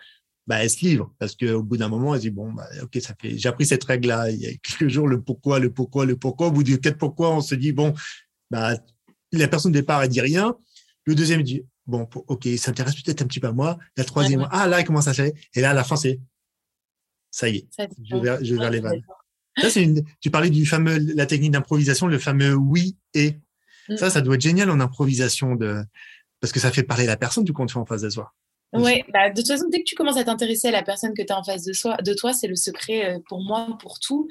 bah, elle se livre parce qu'au bout d'un moment, elle dit bon, bah, ok, ça fait. J'ai appris cette règle-là. Il y a quelques jours, le pourquoi, le pourquoi, le pourquoi. Au bout de quatre pourquoi, on se dit bon, bah, la personne de départ, elle dit rien. Le deuxième dit bon, ok, il s'intéresse peut-être un petit peu à moi. La troisième, ah là, il commence à faire. Et là, à la fin, c'est ça y est, je vais, je vais les vannes. Ça, c'est une, tu parlais du fameux, la technique d'improvisation, le fameux oui et. Mm. Ça, ça doit être génial en improvisation de, parce que ça fait parler la personne du compte fait en face de soi. Oui, bah, de toute façon, dès que tu commences à t'intéresser à la personne que tu as en face de, soi, de toi, c'est le secret euh, pour moi, pour tout.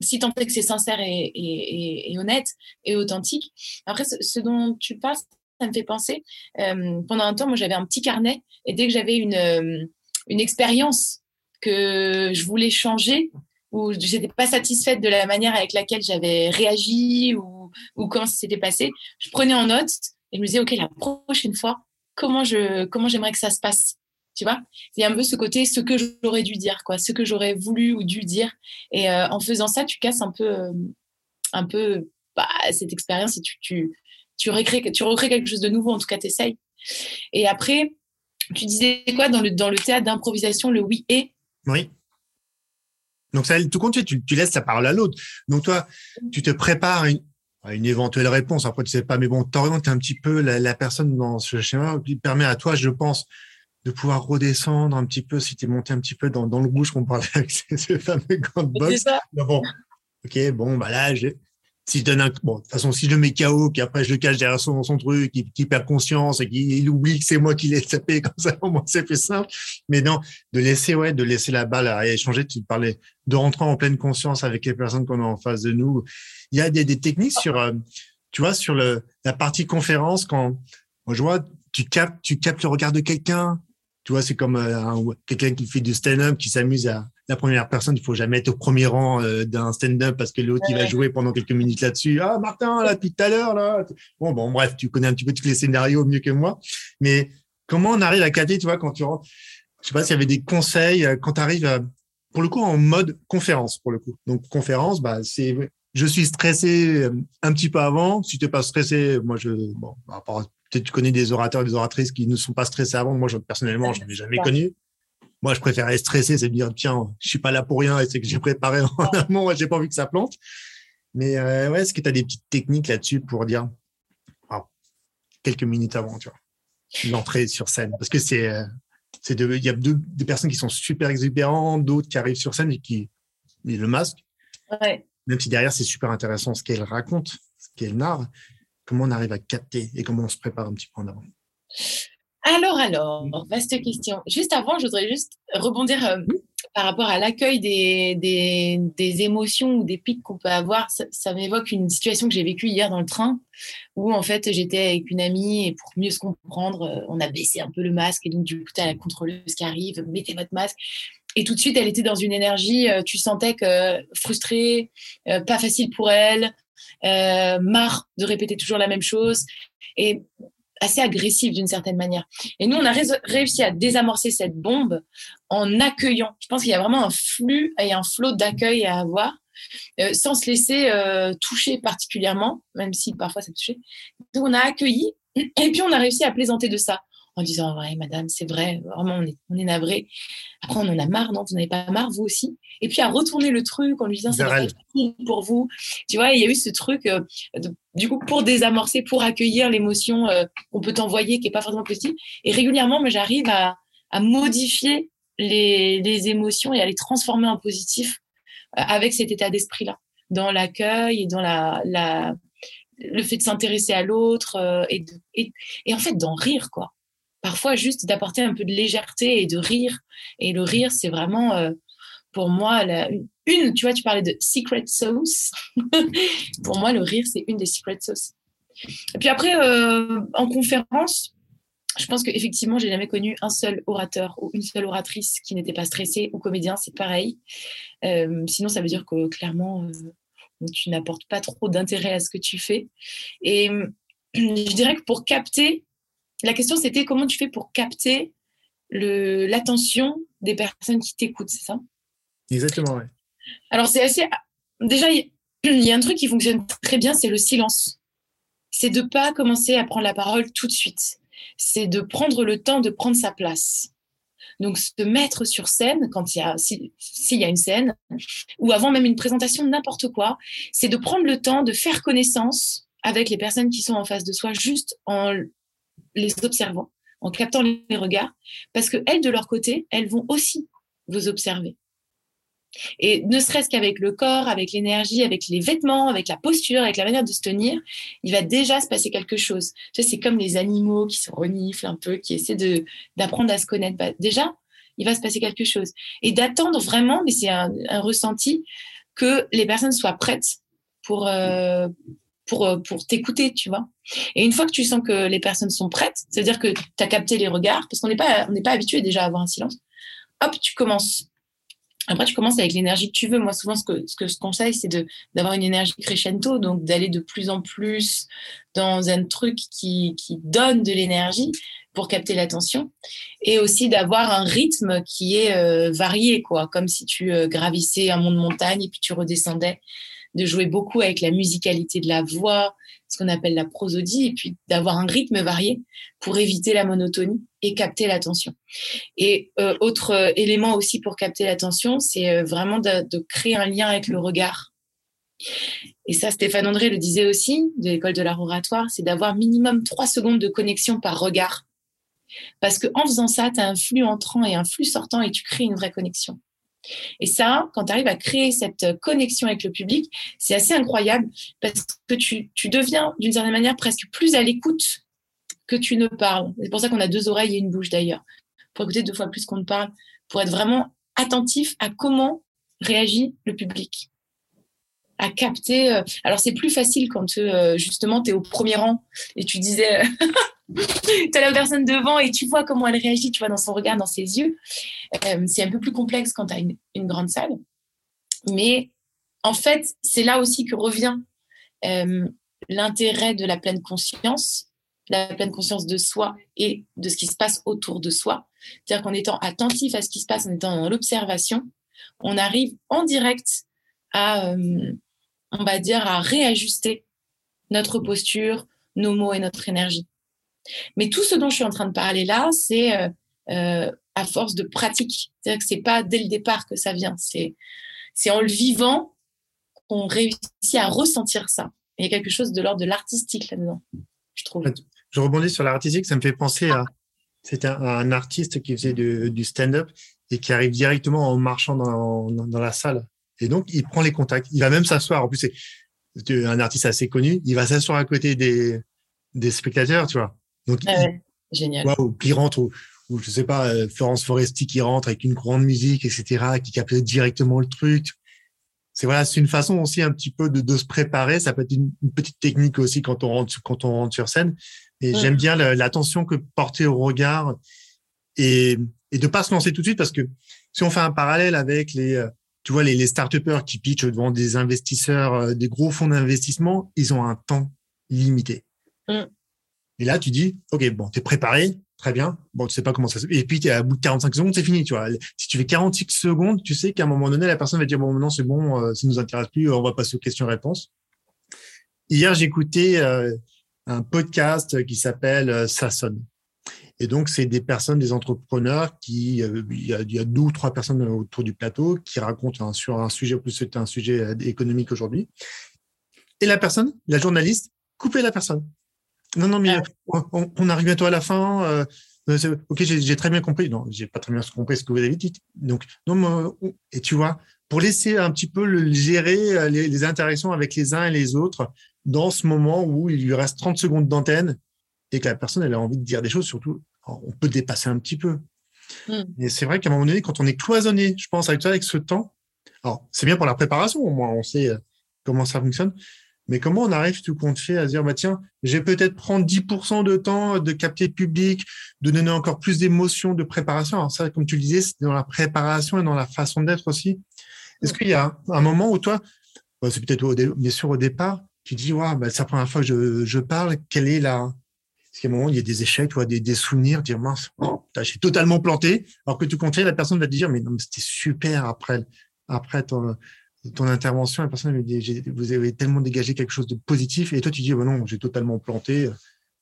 Si tant est que c'est sincère et, et, et, honnête et authentique. Après, ce, dont tu parles, ça me fait penser. Euh, pendant un temps, moi, j'avais un petit carnet et dès que j'avais une, euh, une expérience que je voulais changer, où j'étais pas satisfaite de la manière avec laquelle j'avais réagi ou, ou comment ça s'était passé, je prenais en note et je me disais, OK, la prochaine fois, comment je comment j'aimerais que ça se passe tu vois? Il y a un peu ce côté ce que j'aurais dû dire quoi ce que j'aurais voulu ou dû dire. Et euh, en faisant ça tu casses un peu euh, un peu bah, cette expérience et tu tu tu recrées tu recrées quelque chose de nouveau en tout cas tu essayes et après tu disais quoi dans le dans le théâtre d'improvisation le oui et? Oui donc, ça, tout compte, tu, tu laisses la parole à l'autre. Donc, toi, tu te prépares une, une éventuelle réponse. Après, tu sais pas, mais bon, t'orientes un petit peu la, la, personne dans ce schéma qui permet à toi, je pense, de pouvoir redescendre un petit peu si tu es monté un petit peu dans, dans le bouche qu'on parlait avec ce, fameux gants de boxe. Bon, ok, bon, bah là, j'ai si je donne un, bon, de toute façon, si je le mets KO, puis après je le cache derrière son, son truc, qui, perd conscience et qu'il oublie que c'est moi qui l'ai tapé, <laughs> comme ça, au moins c'est plus simple. Mais non, de laisser, ouais, de laisser la balle à échanger. Tu parlais de rentrer en pleine conscience avec les personnes qu'on a en face de nous. Il y a des, des techniques sur, euh, tu vois, sur le, la partie conférence quand, moi, je vois, tu captes, tu captes le regard de quelqu'un. Tu vois, c'est comme euh, quelqu'un qui fait du stand-up, qui s'amuse à, la première personne, il faut jamais être au premier rang euh, d'un stand-up parce que l'autre, il va jouer pendant quelques minutes là-dessus. Ah, Martin, là, depuis tout à l'heure, là. Bon, bon, bref, tu connais un petit peu tous les scénarios mieux que moi. Mais comment on arrive à capter, tu vois, quand tu rentres, je sais pas s'il y avait des conseils, euh, quand tu arrives à, pour le coup, en mode conférence, pour le coup. Donc, conférence, bah, c'est, je suis stressé euh, un petit peu avant. Si tu n'es pas stressé, moi, je, bon, peut-être tu connais des orateurs et des oratrices qui ne sont pas stressés avant. Moi, je, personnellement, je n'en ai jamais connu. Moi, je préfère stresser, c'est de dire, tiens, je suis pas là pour rien et c'est que j'ai préparé en amont, j'ai pas envie que ça plante. Mais euh, ouais, est-ce que tu as des petites techniques là-dessus pour dire, quelques minutes avant, tu vois, l'entrée sur scène? Parce que c'est, euh, c'est il y a deux, des personnes qui sont super exubérantes, d'autres qui arrivent sur scène et qui, le masque. Même si derrière, c'est super intéressant ce qu'elle raconte, ce qu'elle narre, comment on arrive à capter et comment on se prépare un petit peu en avant? Alors, alors, vaste question. Juste avant, je voudrais juste rebondir euh, par rapport à l'accueil des, des, des, émotions ou des pics qu'on peut avoir. Ça, m'évoque une situation que j'ai vécue hier dans le train où, en fait, j'étais avec une amie et pour mieux se comprendre, euh, on a baissé un peu le masque et donc, du coup, tu as la contrôleuse qui arrive, mettez votre masque. Et tout de suite, elle était dans une énergie, euh, tu sentais que frustrée, pas facile pour elle, marre de répéter toujours la même chose. Et assez agressive d'une certaine manière. Et nous, on a réussi à désamorcer cette bombe en accueillant. Je pense qu'il y a vraiment un flux et un flot d'accueil à avoir. Euh, sans se laisser euh, toucher particulièrement, même si parfois ça touchait. Donc on a accueilli et puis on a réussi à plaisanter de ça en disant ouais madame c'est vrai vraiment on est, on est navré après on en a marre non? Vous n'avez pas marre vous aussi? Et puis à retourner le truc en lui disant c'est pour vous. Tu vois il y a eu ce truc euh, du coup pour désamorcer pour accueillir l'émotion euh, qu'on peut t'envoyer qui est pas forcément positive. Et régulièrement moi j'arrive à, à modifier les, les, émotions et à les transformer en positif avec cet état d'esprit-là, dans l'accueil et dans la, la, le fait de s'intéresser à l'autre euh, et, et, et, en fait d'en rire, quoi. Parfois, juste d'apporter un peu de légèreté et de rire. Et le rire, c'est vraiment, euh, pour moi, une, tu vois, tu parlais de secret sauce. <laughs> pour moi, le rire, c'est une des secret sauces. Et puis après, euh, en conférence, je pense qu'effectivement, j'ai jamais connu un seul orateur ou une seule oratrice qui n'était pas stressée ou comédien, c'est pareil. Euh, sinon, ça veut dire que clairement, tu n'apportes pas trop d'intérêt à ce que tu fais. Et je dirais que pour capter, la question c'était comment tu fais pour capter l'attention des personnes qui t'écoutent, c'est ça? Exactement, oui. Alors, c'est assez. Déjà, <clears throat> il y a un truc qui fonctionne très bien, c'est le silence. C'est de pas commencer à prendre la parole tout de suite c'est de prendre le temps de prendre sa place. Donc, se mettre sur scène, quand il y a, s'il y a une scène, ou avant même une présentation de n'importe quoi, c'est de prendre le temps de faire connaissance avec les personnes qui sont en face de soi, juste en les observant, en captant les regards, parce que elles, de leur côté, elles vont aussi vous observer. Et ne serait-ce qu'avec le corps, avec l'énergie, avec les vêtements, avec la posture, avec la manière de se tenir, il va déjà se passer quelque chose. C'est comme les animaux qui se reniflent un peu, qui essaient d'apprendre à se connaître. Bah, déjà, il va se passer quelque chose. Et d'attendre vraiment, mais c'est un, ressenti, que les personnes soient prêtes pour, euh, pour, euh, pour t'écouter, tu vois. Et une fois que tu sens que les personnes sont prêtes, c'est-à-dire que tu as capté les regards, parce qu'on n'est pas, pas habitué déjà à avoir un silence, hop, tu commences après, tu commences avec l'énergie que tu veux. Moi, souvent, ce que, ce que je conseille, c'est d'avoir une énergie crescendo, donc d'aller de plus en plus dans un truc qui, qui donne de l'énergie pour capter l'attention, et aussi d'avoir un rythme qui est euh, varié, quoi, comme si tu euh, gravissais un mont de montagne et puis tu redescendais, de jouer beaucoup avec la musicalité de la voix, ce qu'on appelle la prosodie, et puis d'avoir un rythme varié pour éviter la monotonie et capter l'attention. Et euh, autre euh, élément aussi pour capter l'attention, c'est euh, vraiment de, de, créer un lien avec le regard. Et ça, Stéphane André le disait aussi, de l'école de l'art oratoire, c'est d'avoir minimum trois secondes de connexion par regard. Parce qu'en faisant ça, tu as un flux entrant et un flux sortant et tu crées une vraie connexion. Et ça, quand tu arrives à créer cette connexion avec le public, c'est assez incroyable parce que tu, deviens d'une certaine manière presque plus à l'écoute que tu ne parles. C'est pour ça qu'on a deux oreilles et une bouche d'ailleurs, pour écouter deux fois plus qu'on ne parle, pour être vraiment attentif à comment réagit le public, à capter. Euh, alors c'est plus facile quand euh, justement tu es au premier rang et tu disais, <laughs> <laughs> tu as la personne devant et tu vois comment elle réagit, tu vois dans son regard, dans ses yeux. Euh, c'est un peu plus complexe quand tu as une, grande salle. Mais en fait, c'est là aussi que revient l'intérêt de la pleine conscience la pleine conscience de soi et de ce qui se passe autour de soi. C'est-à-dire qu'en étant attentif à ce qui se passe, en étant dans l'observation, on arrive en direct à, euh, on va dire, à réajuster notre posture, nos mots et notre énergie. Mais tout ce dont je suis en train de parler là, c'est euh, euh, à force de pratique. C'est-à-dire que c'est pas dès le départ que ça vient. C'est c'est en le vivant qu'on réussit à ressentir ça. Il y a quelque chose de l'ordre de l'artistique là-dedans, je trouve je rebondis sur l'artistique, ça me fait penser à c'était un, artiste qui faisait du stand-up et qui arrive directement en marchant dans, la salle. Et donc, il prend les contacts. Il va même s'asseoir. En plus, c'est un artiste assez connu. Il va s'asseoir à côté des spectateurs, tu vois. Donc, ah génial. Waouh, il rentre ou, ou, je sais pas, euh, Florence Foresti qui rentre avec une grande musique, etc., qui capte directement le truc c'est voilà, c'est une façon aussi un petit peu de, de, se préparer. Ça peut être une, petite technique aussi quand on rentre quand on rentre sur scène. Et j'aime bien l'attention que porter au regard et et de pas se lancer tout de suite parce que si on fait un parallèle avec les euh, tu vois les, les start qui pitchent devant des investisseurs, euh, des gros fonds d'investissement, ils ont un temps limité. Mm. Et là, tu dis, OK, bon, tu es préparé, Très bien. Bon, tu sais pas comment ça se Et puis, à bout de 45 secondes, c'est fini, tu vois. Si tu fais 46 secondes, tu sais qu'à un moment donné, la personne va dire, bon, maintenant, c'est bon, euh, ça nous intéresse plus, on va passer aux questions-réponses. Hier, écouté euh, un podcast qui s'appelle euh, Ça sonne. Et donc, c'est des personnes, des entrepreneurs qui, euh, il y, a, deux ou trois personnes autour du plateau qui racontent sur un sujet, plus c'est un sujet économique aujourd'hui. Et la personne, la journaliste, coupait la personne. Non, non, mais on, arrive bientôt à la fin. Euh, ok, j'ai très bien compris. Non, j'ai pas très bien compris ce que vous avez dit. Donc, non, et tu vois, pour laisser un petit peu le, gérer les, les, interactions avec les uns et les autres dans ce moment où il lui reste 30 secondes d'antenne et que la personne elle a envie de dire des choses, surtout on peut dépasser un petit peu. Mm. Et c'est vrai qu'à un moment donné, quand on est cloisonné, je pense avec avec ce temps, alors c'est bien pour la préparation, au moins on sait euh, comment ça fonctionne, mais comment on arrive tout compte fait à dire, bah tiens, j'ai peut-être prendre 10% de temps de capter le public, de donner encore plus d'émotions, de préparation. Alors ça, comme tu le disais, c'est dans la préparation et dans la façon d'être aussi. Est-ce qu'il y a un moment où toi, bah, c'est peut-être bien sûr au départ, tu dis, ouais, bah, c'est la première fois que je, je parle, quelle est la, parce qu'à un moment, il y a des échecs, tu vois, des, des souvenirs, dire mince, oh, j'ai totalement planté. Alors que tu comptes la personne va te dire, mais non, c'était super après, après ton, ton intervention. La personne va dire, vous avez tellement dégagé quelque chose de positif. Et toi, tu dis, oh, non, j'ai totalement planté.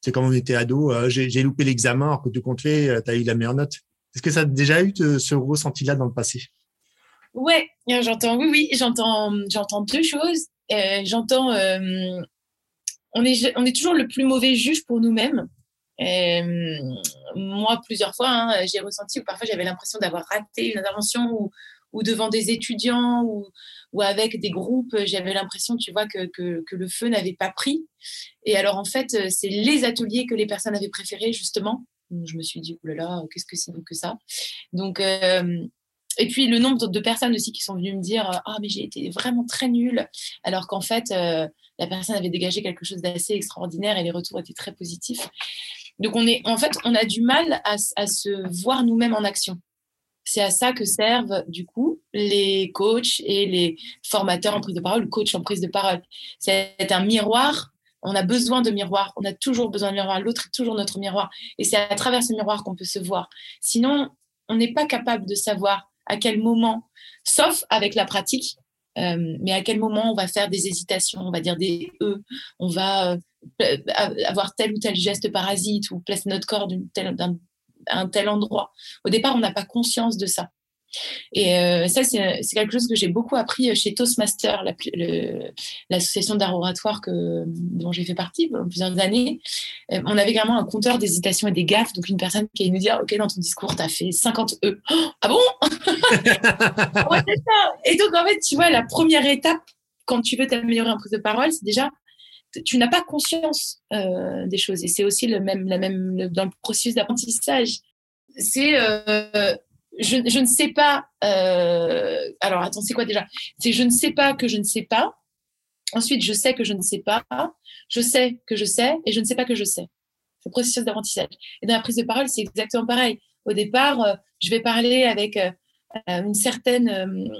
C'est comme on était ado, euh, j'ai loupé l'examen, alors que tu comptes euh, tu as eu la meilleure note. Est-ce que ça a déjà eu ce ressenti-là dans le passé? Ouais, j'entends, oui, oui, j'entends, j'entends deux choses. Euh, j'entends on est, on est toujours le plus mauvais juge pour nous-mêmes. Euh, moi, plusieurs fois, hein, j'ai ressenti, ou parfois j'avais l'impression d'avoir raté une intervention ou, ou devant des étudiants ou, ou avec des groupes, j'avais l'impression, tu vois, que, le feu n'avait pas pris. Et alors, en fait, c'est les ateliers que les personnes avaient préférés, justement. je me suis dit, oh là là, qu'est-ce que c'est que ça? Donc, euh, et puis le nombre de personnes aussi qui sont venues me dire ah mais j'ai été vraiment très nulle alors qu'en fait euh, la personne avait dégagé quelque chose d'assez extraordinaire et les retours étaient très positifs. Donc on est en fait on a du mal à, se voir nous-mêmes en action. C'est à ça que servent du coup les coachs et les formateurs en prise de parole, le coach en prise de parole. C'est un miroir. On a besoin de miroir. On a toujours besoin de miroir. L'autre est toujours notre miroir. Et c'est à travers ce miroir qu'on peut se voir. Sinon, on n'est pas capable de savoir à quel moment, sauf avec la pratique, euh, mais à quel moment on va faire des hésitations, on va dire des E, on va euh, avoir tel ou tel geste parasite ou placer notre corps d'un un tel endroit. Au départ, on n'a pas conscience de ça. Et euh, ça, c'est quelque chose que j'ai beaucoup appris chez Toastmaster, l'association d'art oratoire que, dont j'ai fait partie pendant plusieurs années. Euh, on avait également un compteur d'hésitation et des gaffes. Donc, une personne qui allait nous dire Ok, dans ton discours, tu as fait 50 E. ah bon? <laughs> Et donc, en fait, tu vois, la première étape, quand tu veux t'améliorer en prise de parole, c'est déjà tu n'as pas conscience euh, des choses. Et c'est aussi le même, la même dans le processus d'apprentissage. C'est je, ne sais pas. Euh, alors, attends, c'est quoi déjà? C'est je ne sais pas que je ne sais pas. Ensuite, je sais que je ne sais pas. Je sais que je sais et je ne sais pas que je sais. Le processus d'apprentissage. Et dans la prise de parole, c'est exactement pareil. Au départ, euh, je vais parler avec euh, une certaine,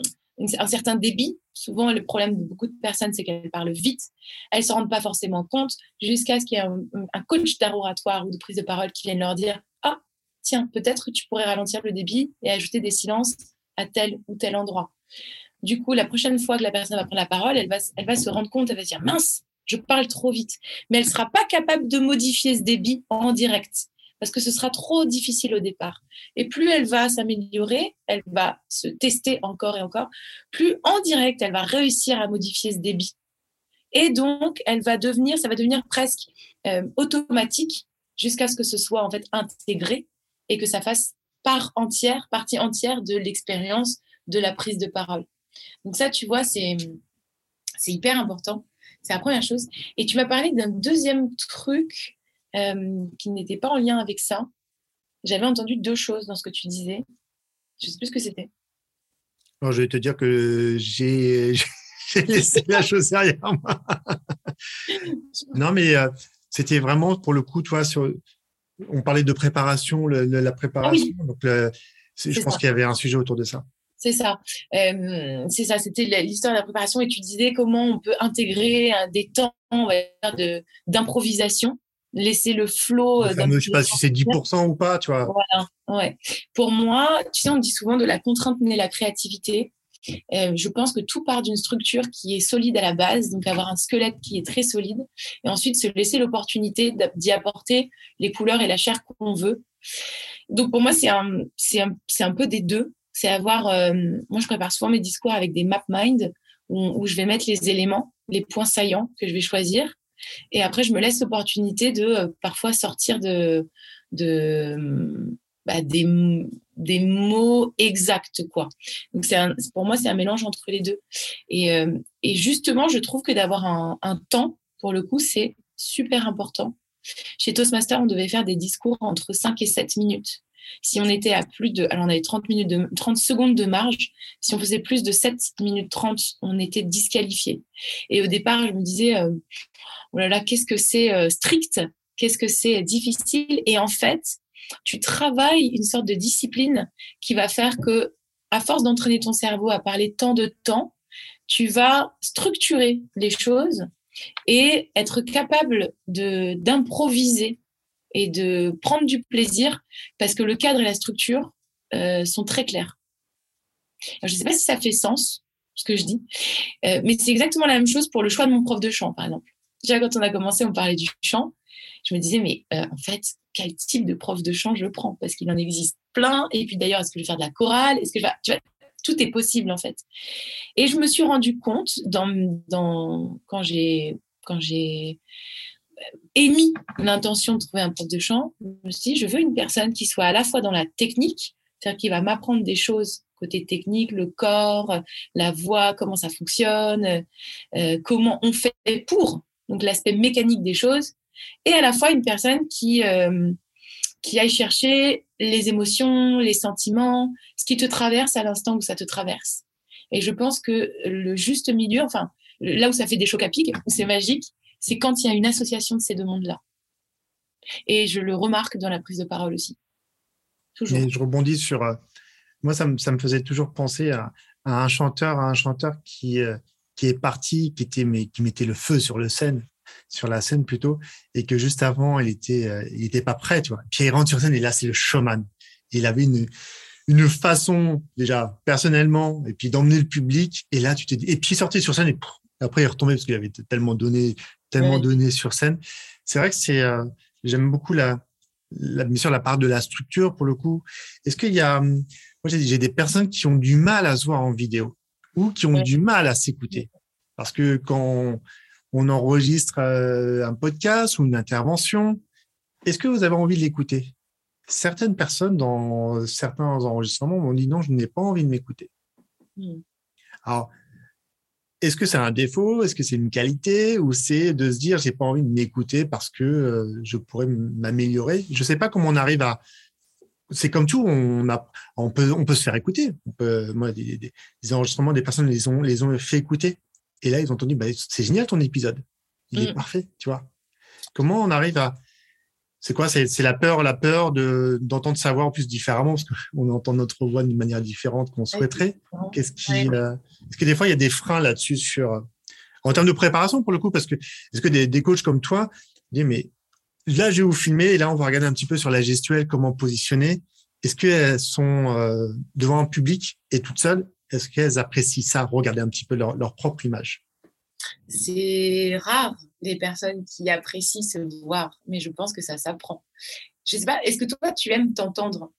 un certain débit. Souvent, le problème de beaucoup de personnes, c'est qu'elles parlent vite. Elles ne se rendent pas forcément compte jusqu'à ce qu'il y ait un, coach d'art oratoire ou de prise de parole qui vienne leur dire tiens, peut-être tu pourrais ralentir le débit et ajouter des silences à tel ou tel endroit. Du coup, la prochaine fois que la personne va prendre la parole, elle va, elle va se rendre compte, elle va se dire, mince, je parle trop vite. Mais elle ne sera pas capable de modifier ce débit en direct parce que ce sera trop difficile au départ. Et plus elle va s'améliorer, elle va se tester encore et encore, plus en direct, elle va réussir à modifier ce débit. Et donc, elle va devenir, ça va devenir presque euh, automatique jusqu'à ce que ce soit en fait intégré et que ça fasse part entière, partie entière de l'expérience de la prise de parole. Donc ça, tu vois, c'est c'est hyper important. C'est la première chose. Et tu m'as parlé d'un deuxième truc euh, qui n'était pas en lien avec ça. J'avais entendu deux choses dans ce que tu disais. Je sais plus ce que c'était. je vais te dire que j'ai <laughs> laissé la chose derrière moi. <laughs> non, mais euh, c'était vraiment pour le coup, toi, sur, on parlait de préparation, la préparation. Ah donc, je pense qu'il y avait un sujet autour de ça. C'est ça. Euh, c'est ça. C'était l'histoire de la préparation et tu disais comment on peut intégrer des temps d'improvisation, laisser le flow. je ne sais pas si c'est 10% ou pas, tu vois. Voilà. Ouais. Pour moi, tu sais, on dit souvent de la contrainte naît la créativité. Euh, je pense que tout part d'une structure qui est solide à la base, donc avoir un squelette qui est très solide, et ensuite se laisser l'opportunité d'y apporter les couleurs et la chair qu'on veut. Donc pour moi, c'est un, c'est un, c'est un peu des deux. C'est avoir, euh, moi je prépare souvent mes discours avec des map mind où, où, je vais mettre les éléments, les points saillants que je vais choisir, et après je me laisse l'opportunité de euh, parfois sortir de, bah, des, des mots exacts, quoi. Donc, pour moi, c'est un mélange entre les deux. Et, euh, et justement, je trouve que d'avoir un, un, temps, pour le coup, c'est super important. Chez Toastmaster, on devait faire des discours entre 5 et 7 minutes. Si on était à plus de, alors on avait 30 minutes de, 30 secondes de marge. Si on faisait plus de 7 minutes 30, on était disqualifié. Et au départ, je me disais, euh, oh là là, qu'est-ce que c'est euh, strict, qu'est-ce que c'est difficile? Et en fait, tu travailles une sorte de discipline qui va faire que, à force d'entraîner ton cerveau à parler tant de temps, tu vas structurer les choses et être capable de d'improviser et de prendre du plaisir parce que le cadre et la structure euh, sont très clairs. je ne sais pas si ça fait sens ce que je dis, euh, mais c'est exactement la même chose pour le choix de mon prof de chant, par exemple. Déjà, quand on a commencé, on parlait du chant. Je me disais, mais euh, en fait, quel type de prof de chant je prends? Parce qu'il en existe plein. Et puis d'ailleurs, est-ce que je vais faire de la chorale? Est-ce que tu vois, tout est possible en fait. Et je me suis rendu compte quand j'ai quand j'ai émis l'intention de trouver un prof de chant, je me suis dit, je veux une personne qui soit à la fois dans la technique, c'est-à-dire qui va m'apprendre des choses côté technique, le corps, la voix, comment ça fonctionne, euh, comment on fait pour, donc l'aspect mécanique des choses, et à la fois une personne qui, euh, qui aille chercher les émotions, les sentiments, ce qui te traverse à l'instant où ça te traverse. Et je pense que le juste milieu, enfin, là où ça fait des chocs à pic, où <laughs> c'est magique, c'est quand il y a une association de ces deux mondes-là. Et je le remarque dans la prise de parole aussi. Toujours. je rebondis sur. Euh, moi, ça me, faisait toujours penser à, un chanteur, à un chanteur qui, euh, qui est parti, qui, était, mais, qui mettait le feu sur la scène plutôt, et que juste avant, il était, euh, pas prêt, tu. Puis il rentre sur scène et là, c'est le showman. Il avait une, une façon déjà personnellement et puis d'emmener le public. Et là, tu te dis. Et puis il sortait sur scène et après il est retombé parce qu'il avait tellement donné tellement donné sur scène. C'est vrai que c'est, euh, j'aime beaucoup la, la, bien sûr, la part de la structure pour le coup. Est-ce qu'il y a, hum, moi j'ai des personnes qui ont du mal à se voir en vidéo ou qui ont du mal à s'écouter? Parce que quand on enregistre euh, un podcast ou une intervention, est-ce que vous avez envie de l'écouter? Certaines personnes dans certains enregistrements m'ont dit non, je n'ai pas envie de m'écouter. Mmh. Alors, est-ce que c'est un défaut? Est-ce que c'est une qualité? Ou c'est de se dire, j'ai pas envie de m'écouter parce que euh, je pourrais m'améliorer? Je sais pas comment on arrive à. C'est comme tout, on, a, on, peut, on peut se faire écouter. moi, des, des, enregistrements, des personnes les ont, les ont fait écouter. Et là, ils ont entendu, bah, c'est génial ton épisode. Il est mm. parfait, tu vois. Comment on arrive à, c'est quoi C'est la peur, la peur de d'entendre sa voix en plus différemment parce qu'on entend notre voix d'une manière différente qu'on souhaiterait. Qu'est-ce qui euh, Est-ce que des fois il y a des freins là-dessus sur euh, en termes de préparation pour le coup parce que est-ce que des, des coachs comme toi disent mais là je vais vous filmer et là on va regarder un petit peu sur la gestuelle comment positionner. Est-ce qu'elles sont euh, devant un public et toutes seules? Est-ce qu'elles apprécient ça, regarder un petit peu leur, leur propre image c'est rare les personnes qui apprécient se voir, mais je pense que ça s'apprend. Je sais pas, est-ce que toi, tu aimes t'entendre?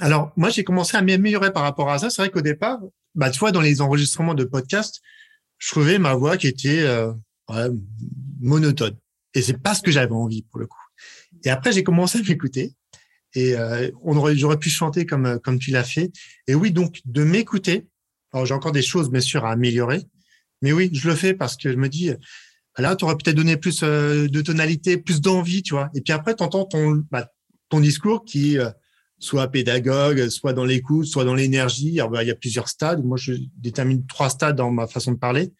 Alors, moi, j'ai commencé à m'améliorer par rapport à ça. C'est vrai qu'au départ, bah, tu vois, dans les enregistrements de podcasts, je trouvais ma voix qui était euh, monotone. Et c'est pas ce que j'avais envie pour le coup. Et après, j'ai commencé à m'écouter. Et euh, on aurait, j'aurais pu chanter comme comme tu l'as fait. Et oui, donc de m'écouter. Alors j'ai encore des choses bien sûr à améliorer, mais oui, je le fais parce que je me dis, là, tu aurais peut-être donné plus euh, de tonalité, plus d'envie, tu vois. Et puis après, tu entends ton, bah, ton discours qui euh, soit pédagogue, soit dans l'écoute, soit dans l'énergie. Bah, il y a plusieurs stades. Moi, je détermine trois stades dans ma façon de parler.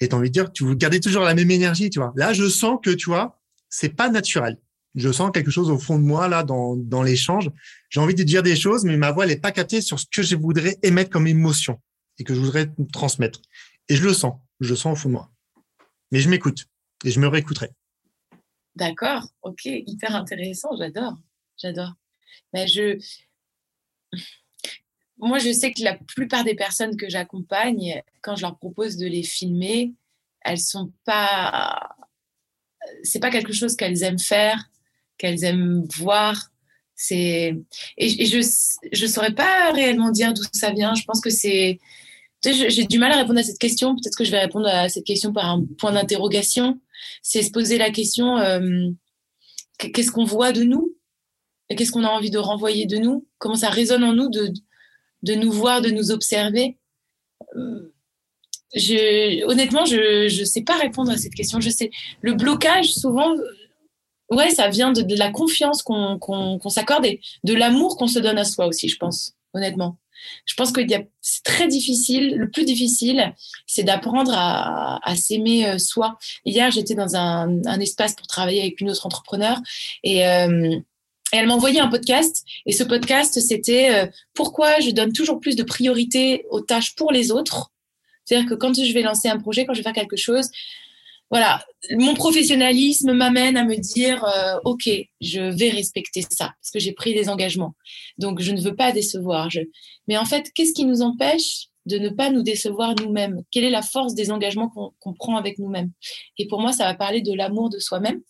Et tu as envie de dire, tu veux garder toujours la même énergie, tu vois. Là, je sens que, tu vois, c'est pas naturel. Je sens quelque chose au fond de moi, là, dans, dans l'échange. J'ai envie de dire des choses, mais ma voix, elle n'est pas captée sur ce que je voudrais émettre comme émotion et que je voudrais transmettre. Et je le sens, je le sens au fond de moi. Mais je m'écoute et je me réécouterai. D'accord, ok, hyper intéressant, j'adore, j'adore. Mais je, moi, je sais que la plupart des personnes que j'accompagne, quand je leur propose de les filmer, elles sont pas, c'est pas quelque chose qu'elles aiment faire, qu'elles aiment voir. Et, je je saurais pas réellement dire d'où ça vient. Je pense que c'est j'ai du mal à répondre à cette question. Peut-être que je vais répondre à cette question par un point d'interrogation. C'est se poser la question euh, qu'est-ce qu'on voit de nous? Qu'est-ce qu'on a envie de renvoyer de nous, comment ça résonne en nous de, de nous voir, de nous observer? Euh, je, honnêtement, je ne sais pas répondre à cette question. Je sais, le blocage, souvent, ouais, ça vient de, la confiance qu'on s'accorde et de l'amour qu'on se donne à soi aussi, je pense, honnêtement. Je pense que c'est très difficile. Le plus difficile, c'est d'apprendre à, s'aimer euh, soi. Hier, j'étais dans un, espace pour travailler avec une autre entrepreneur et, euh, elle m'a envoyé un podcast. Et ce podcast, c'était euh, pourquoi je donne toujours plus de priorité aux tâches pour les autres. C'est-à-dire que quand je vais lancer un projet, quand je vais faire quelque chose, voilà, mon professionnalisme m'amène à me dire, euh, ok, je vais respecter ça parce que j'ai pris des engagements. Donc je ne veux pas décevoir. Mais en fait, qu'est-ce qui nous empêche de ne pas nous décevoir nous-mêmes? Quelle est la force des engagements qu'on prend avec nous-mêmes? Et pour moi, ça va parler de l'amour de soi-même.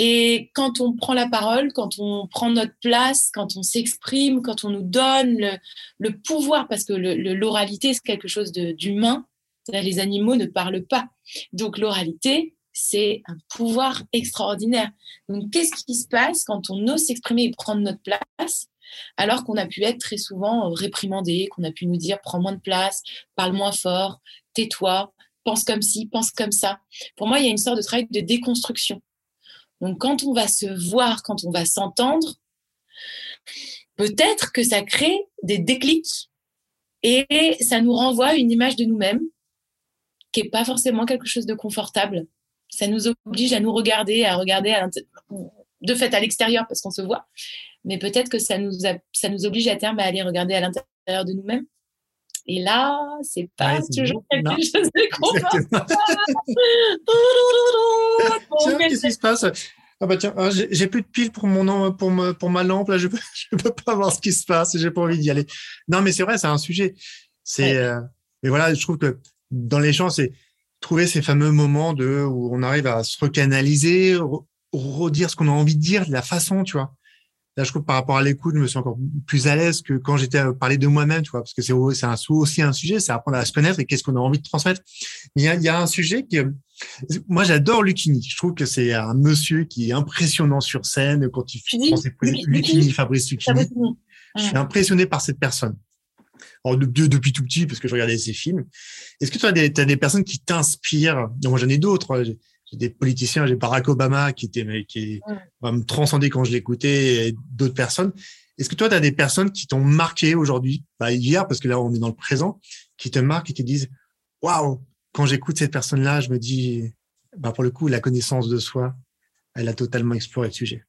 Et quand on prend la parole, quand on prend notre place, quand on s'exprime, quand on nous donne le, pouvoir, parce que l'oralité, c'est quelque chose d'humain, les animaux ne parlent pas. Donc l'oralité, c'est un pouvoir extraordinaire. Donc qu'est-ce qui se passe quand on ose s'exprimer et prendre notre place alors qu'on a pu être très souvent réprimandé, qu'on a pu nous dire prends moins de place, parle moins fort, tais-toi, pense comme ci, pense comme ça. Pour moi, il y a une sorte de travail de déconstruction. Donc quand on va se voir, quand on va s'entendre, peut-être que ça crée des déclics et ça nous renvoie une image de nous-mêmes qui n'est pas forcément quelque chose de confortable. Ça nous oblige à nous regarder, à regarder de fait à l'extérieur parce qu'on se voit, mais peut-être que ça nous, ça nous oblige à terme à aller regarder à l'intérieur de nous-mêmes. Et là, c'est pas toujours quelque chose de <laughs> confortable. <laughs> Qu'est-ce qui se passe? Ah bah tiens, ah, j'ai plus de piles pour mon pour pour ma lampe là, je peux <laughs> je peux pas voir ce qui se passe, j'ai pas envie d'y aller. Non mais c'est vrai, c'est un sujet. C'est euh, mais voilà, je trouve que dans les gens, c'est trouver ces fameux moments de où on arrive à se recanaliser, redire ce qu'on a envie de dire, de la façon, tu vois. Là, je trouve par rapport à l'écoute, je me suis encore plus à l'aise que quand j'étais à parler de moi-même, tu vois, parce que c'est aussi un sujet, c'est apprendre à se connaître et qu'est-ce qu'on a envie de transmettre. il y a, il y a un sujet qui, moi, j'adore Lucini. Je trouve que c'est un monsieur qui est impressionnant sur scène quand il fait Lucini, Fabrice Lucini. Je suis impressionné par cette personne depuis tout petit, parce que je regardais ses films. Est-ce que tu as des, as des personnes qui t'inspirent? Moi, j'en ai d'autres. J'ai des politiciens, j'ai Barack Obama qui était qui va me transcender quand je l'écoutais, et d'autres personnes. Est-ce que toi, tu as des personnes qui t'ont marqué aujourd'hui, bah, hier, parce que là, on est dans le présent, qui te marquent et qui disent Waouh, quand j'écoute cette personne-là, je me dis, bah, pour le coup, la connaissance de soi, elle a totalement exploré le sujet.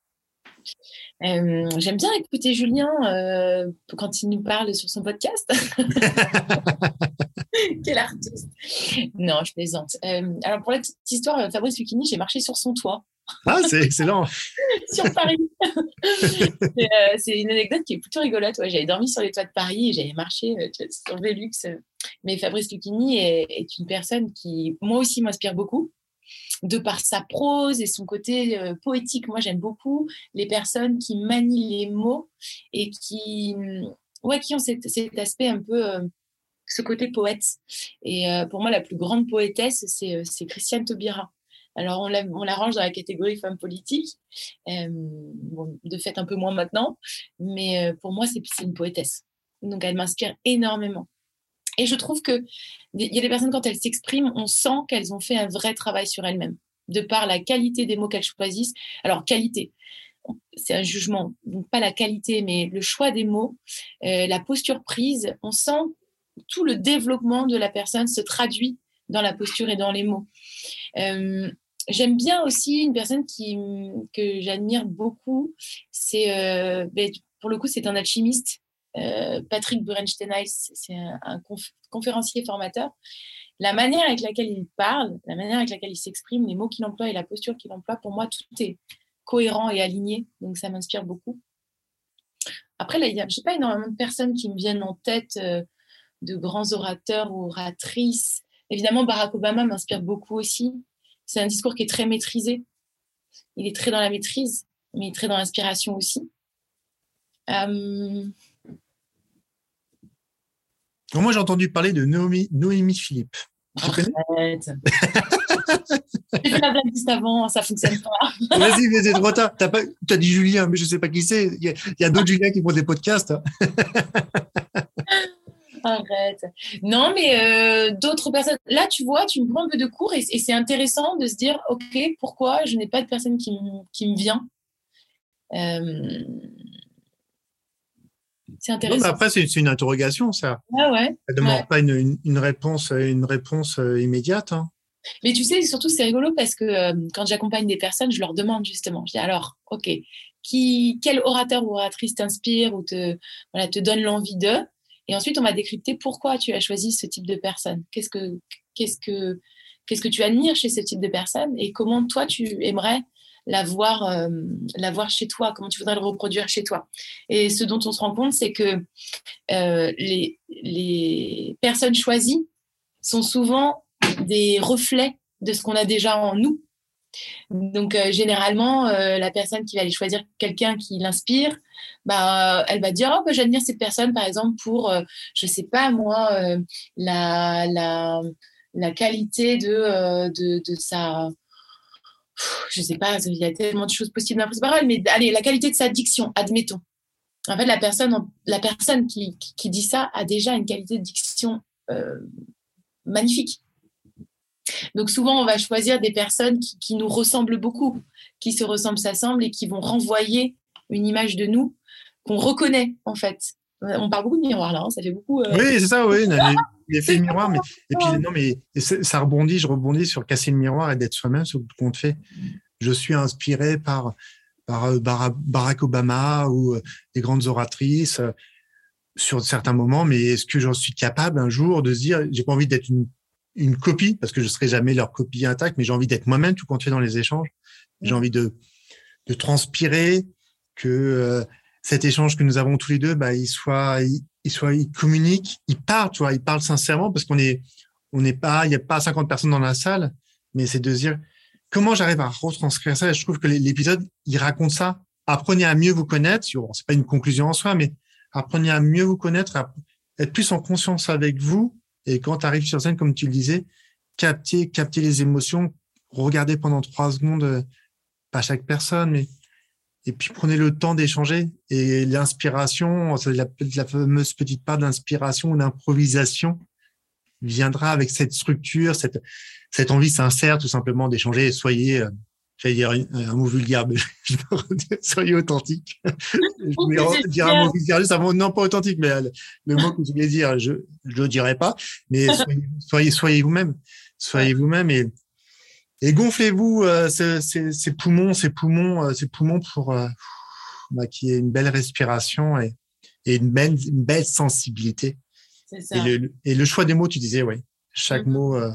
Euh, j'aime bien écouter Julien euh, quand il nous parle sur son podcast. <laughs> Quel artiste Non, je plaisante. Euh, alors, pour la petite histoire, Fabrice Lucchini, j'ai marché sur son toit. Ah, c'est excellent <laughs> Sur Paris C'est une anecdote qui est plutôt rigolote. Ouais, j'avais dormi sur les toits de Paris et j'avais marché sur Velux. Mais Fabrice Lucchini est, est, une personne qui, moi aussi, m'inspire beaucoup de par sa prose et son côté euh, poétique. Moi, j'aime beaucoup les personnes qui manient les mots et qui, ouais, qui ont cet, aspect un peu, euh, ce côté poète. Et euh, pour moi, la plus grande poétesse, c'est Christiane Taubira. Alors, on la, range dans la catégorie femme politique, de fait un peu moins maintenant, mais pour moi, c'est une poétesse. Donc, elle m'inspire énormément. Et je trouve que il y a des personnes, quand elles s'expriment, on sent qu'elles ont fait un vrai travail sur elles-mêmes, de par la qualité des mots qu'elles choisissent. Alors, qualité, c'est un jugement, donc pas la qualité, mais le choix des mots, euh, la posture prise, on sent tout le développement de la personne se traduit dans la posture et dans les mots. Euh, j'aime bien aussi une personne que j'admire beaucoup, c'est, euh, ben, pour le coup, c'est un alchimiste euh, Patrick Burenstein, c'est un, conférencier formateur. La manière avec laquelle il parle, la manière avec laquelle il s'exprime, les mots qu'il emploie et la posture qu'il emploie, pour moi, tout est cohérent et aligné. Donc, ça m'inspire beaucoup. Après, je sais pas, énormément de personnes qui me viennent en tête, euh, de grands orateurs ou oratrices. Évidemment, Barack Obama m'inspire beaucoup aussi. C'est un discours qui est très maîtrisé. Il est très dans la maîtrise, mais il est très dans l'inspiration aussi. Euh, moi, j'ai entendu parler de Noémie, Philippe. Arrête. <laughs> J'ai fait la blague juste avant, ça fonctionne pas. <laughs> Vas-y, mais c'est trop tard. T'as, pas... as dit Julien, mais je sais pas qui c'est. Il y a, d'autres Julien qui font des podcasts. <laughs> Arrête. Non, mais euh, d'autres personnes. Là, tu vois, tu me prends un peu de cours et, c'est intéressant de se dire, OK, pourquoi je n'ai pas de personne qui, qui me vient? Euh, c'est intéressant. après, c'est une interrogation, ça. Ah ouais. Ça ne demande pas une, une, réponse, une réponse euh, immédiate. Hein. Mais tu sais, surtout, c'est rigolo parce que euh, quand j'accompagne des personnes, je leur demande justement, je dis alors, OK, qui, quel orateur ou oratrice t'inspire ou te, voilà, te donne l'envie d'eux Et ensuite, on va décrypter pourquoi tu as choisi ce type de personne. Qu'est-ce que, qu'est-ce que, qu'est-ce que tu admires chez ce type de personne et comment toi, tu aimerais la voir, euh, la voir chez toi, comment tu voudrais le reproduire chez toi. Et ce dont on se rend compte, c'est que euh, les, les personnes choisies sont souvent des reflets de ce qu'on a déjà en nous. Donc euh, généralement, la personne qui va aller choisir quelqu'un qui l'inspire, bah, elle va dire oh, bah, j'admire cette personne par exemple pour, je sais pas moi, la, la, la, qualité de, de, de sa je sais pas, il y a tellement de choses possibles dans la parole, mais allez, la qualité de sa diction, admettons. En fait, la personne, la personne qui, qui, dit ça a déjà une qualité de diction euh, magnifique. Donc souvent, on va choisir des personnes qui, qui, nous ressemblent beaucoup, qui se ressemblent, s'assemblent et qui vont renvoyer une image de nous qu'on reconnaît en fait. On parle beaucoup de miroir là, hein, ça fait beaucoup. Euh, oui, c'est ça, oui. <laughs> L'effet miroir, mais et puis non, mais ça rebondit, je rebondis sur casser le miroir et d'être soi-même, ce qu'on fait. Je suis inspiré par par euh, Barack Obama ou euh, des grandes oratrices sur certains moments, mais est-ce que j'en suis capable un jour de se dire, j'ai pas envie d'être une, copie parce que je serai jamais leur copie intacte, mais j'ai envie d'être moi-même tout compte fait dans les échanges. J'ai envie de transpirer que cet échange que nous avons tous les deux, bah, il soit, il, soit, il communique, il parle, tu vois, il parle sincèrement parce qu'on est, on n'est pas, il n'y a pas 50 personnes dans la salle, mais c'est de dire comment j'arrive à retranscrire ça? Je trouve que l'épisode, il raconte ça. Apprenez à mieux vous connaître. C'est pas une conclusion en soi, mais apprenez à mieux vous connaître, à être plus en conscience avec vous. Et quand tu arrives sur scène, comme tu le disais, capter, capter les émotions, regarder pendant trois secondes, euh, pas chaque personne, mais et puis prenez le temps d'échanger. Et l'inspiration, la, la fameuse petite part d'inspiration ou d'improvisation viendra avec cette structure, cette, cette envie sincère tout simplement d'échanger. Soyez, euh, j'allais dire un, mot vulgaire, mais <laughs> je soyez authentique. <laughs> je vais dire un mot vulgaire juste avant, non pas authentique, mais le, mot que je voulais dire, je ne le dirai pas. Mais <laughs> soyez, soyez, soyez vous-même. Soyez vous-même et, et gonflez-vous euh, ces, poumons, ces poumons, euh, ces poumons pour euh, bah, qu'il y ait une belle respiration et, et une, belle, une belle sensibilité. Ça. Et, le, et, le, choix des mots, tu disais, oui, chaque mm-hmm. mot, euh,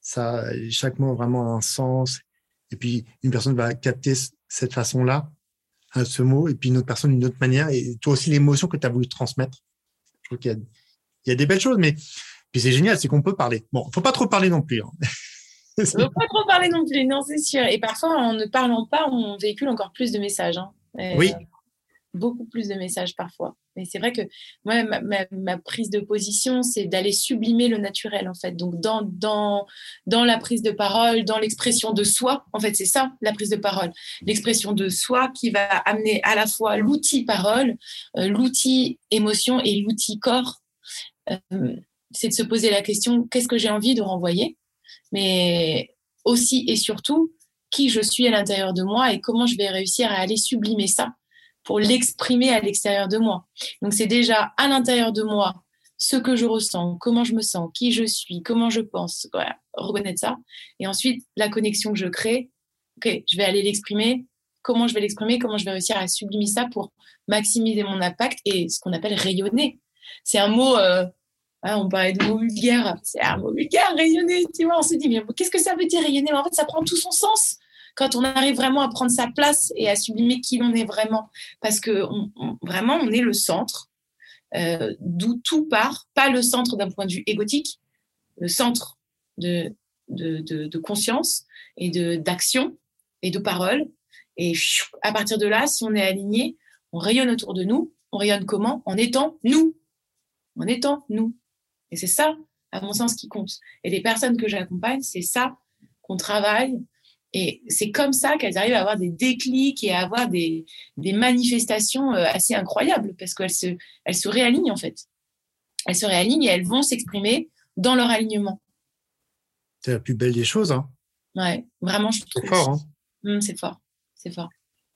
ça, chaque mot a vraiment un sens. Et puis une personne va capter cette façon-là, hein, ce mot, et puis une autre personne d'une autre manière. Et toi aussi l'émotion que tu as voulu transmettre. Je trouve qu'il y, y, a des belles choses, mais puis c'est génial, c'est qu'on peut parler. Bon, faut pas trop parler non plus. Hein. <laughs> <laughs> ne pas trop parler non plus, non, c'est sûr. Et parfois, en ne parlant pas, on véhicule encore plus de messages. Hein. oui. Beaucoup plus de messages parfois. Mais c'est vrai que moi, ma, prise de position, c'est d'aller sublimer le naturel, en fait. Donc, dans, dans, dans la prise de parole, dans l'expression de soi, en fait, c'est ça, la prise de parole. L'expression de soi qui va amener à la fois l'outil parole, euh, l'outil émotion et l'outil corps. Euh, c'est de se poser la question, qu'est-ce que j'ai envie de renvoyer? Mais aussi et surtout qui je suis à l'intérieur de moi et comment je vais réussir à aller sublimer ça pour l'exprimer à l'extérieur de moi. Donc c'est déjà à l'intérieur de moi ce que je ressens, comment je me sens, qui je suis, comment je pense, reconnaître ça. Et ensuite, la connexion que je crée, ok, je vais aller l'exprimer, comment je vais l'exprimer, comment je vais réussir à sublimer ça pour maximiser mon impact et ce qu'on appelle rayonner. C'est un mot euh, on parlait de mots vulgaires, c'est un mot vulgaire, rayonner, tu vois, on se dit, mais qu'est-ce que ça veut dire rayonner? En fait, ça prend tout son sens quand on arrive vraiment à prendre sa place et à sublimer qui l'on est vraiment. Parce que vraiment, on est le centre, euh, d'où tout part, pas le centre d'un point de vue égotique, le centre de, de, de conscience et d'action et de parole. Et à partir de là, si on est aligné, on rayonne autour de nous. On rayonne comment? En étant nous. En étant nous. Et c'est ça, à mon sens, qui compte. Et les personnes que j'accompagne, c'est ça qu'on travaille. Et c'est comme ça qu'elles arrivent à avoir des déclics et à avoir des, des manifestations euh, assez incroyables parce qu'elles se, elles se réalignent en fait. Elles se réalignent et elles vont s'exprimer dans leur alignement. C'est la plus belle des choses. Hein. Ouais, vraiment, je trouve. C'est fort. Hein. Mmh, c'est fort. C'est fort.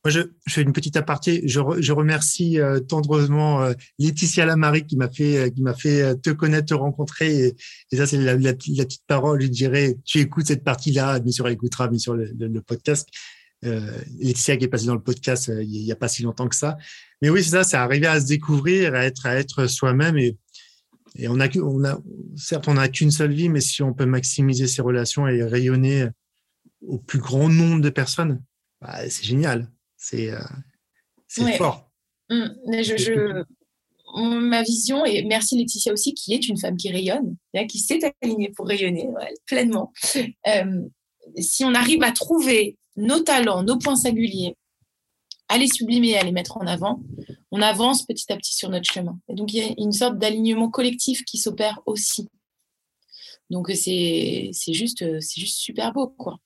Moi, je, fais une petite aparté. Je, je remercie euh, tendrement euh, Laetitia Lamary qui m'a fait, euh, qui m'a fait te connaître, te rencontrer. Et, ça, c'est la, la, petite parole. Je dirais, tu écoutes cette partie-là, bien sûr, elle écoutera, bien sûr, le, le, podcast. Laetitia qui est passée dans le podcast il n'y a pas si longtemps que ça. Mais oui, c'est ça, c'est arriver à se découvrir, à être, à être soi-même. Et, et on a, on a, certes, on n'a qu'une seule vie, mais si on peut maximiser ses relations et rayonner au plus grand nombre de personnes, bah, c'est génial. C'est euh, fort. Mmh. je, ma vision, et merci Laetitia aussi, qui est une femme qui rayonne, qui s'est alignée pour rayonner pleinement. Euh, si on arrive à trouver nos talents, nos points singuliers, à les sublimer, à les mettre en avant, on avance petit à petit sur notre chemin. Et donc, il y a une sorte d'alignement collectif qui s'opère aussi. Donc, c'est juste, juste super beau. Quoi.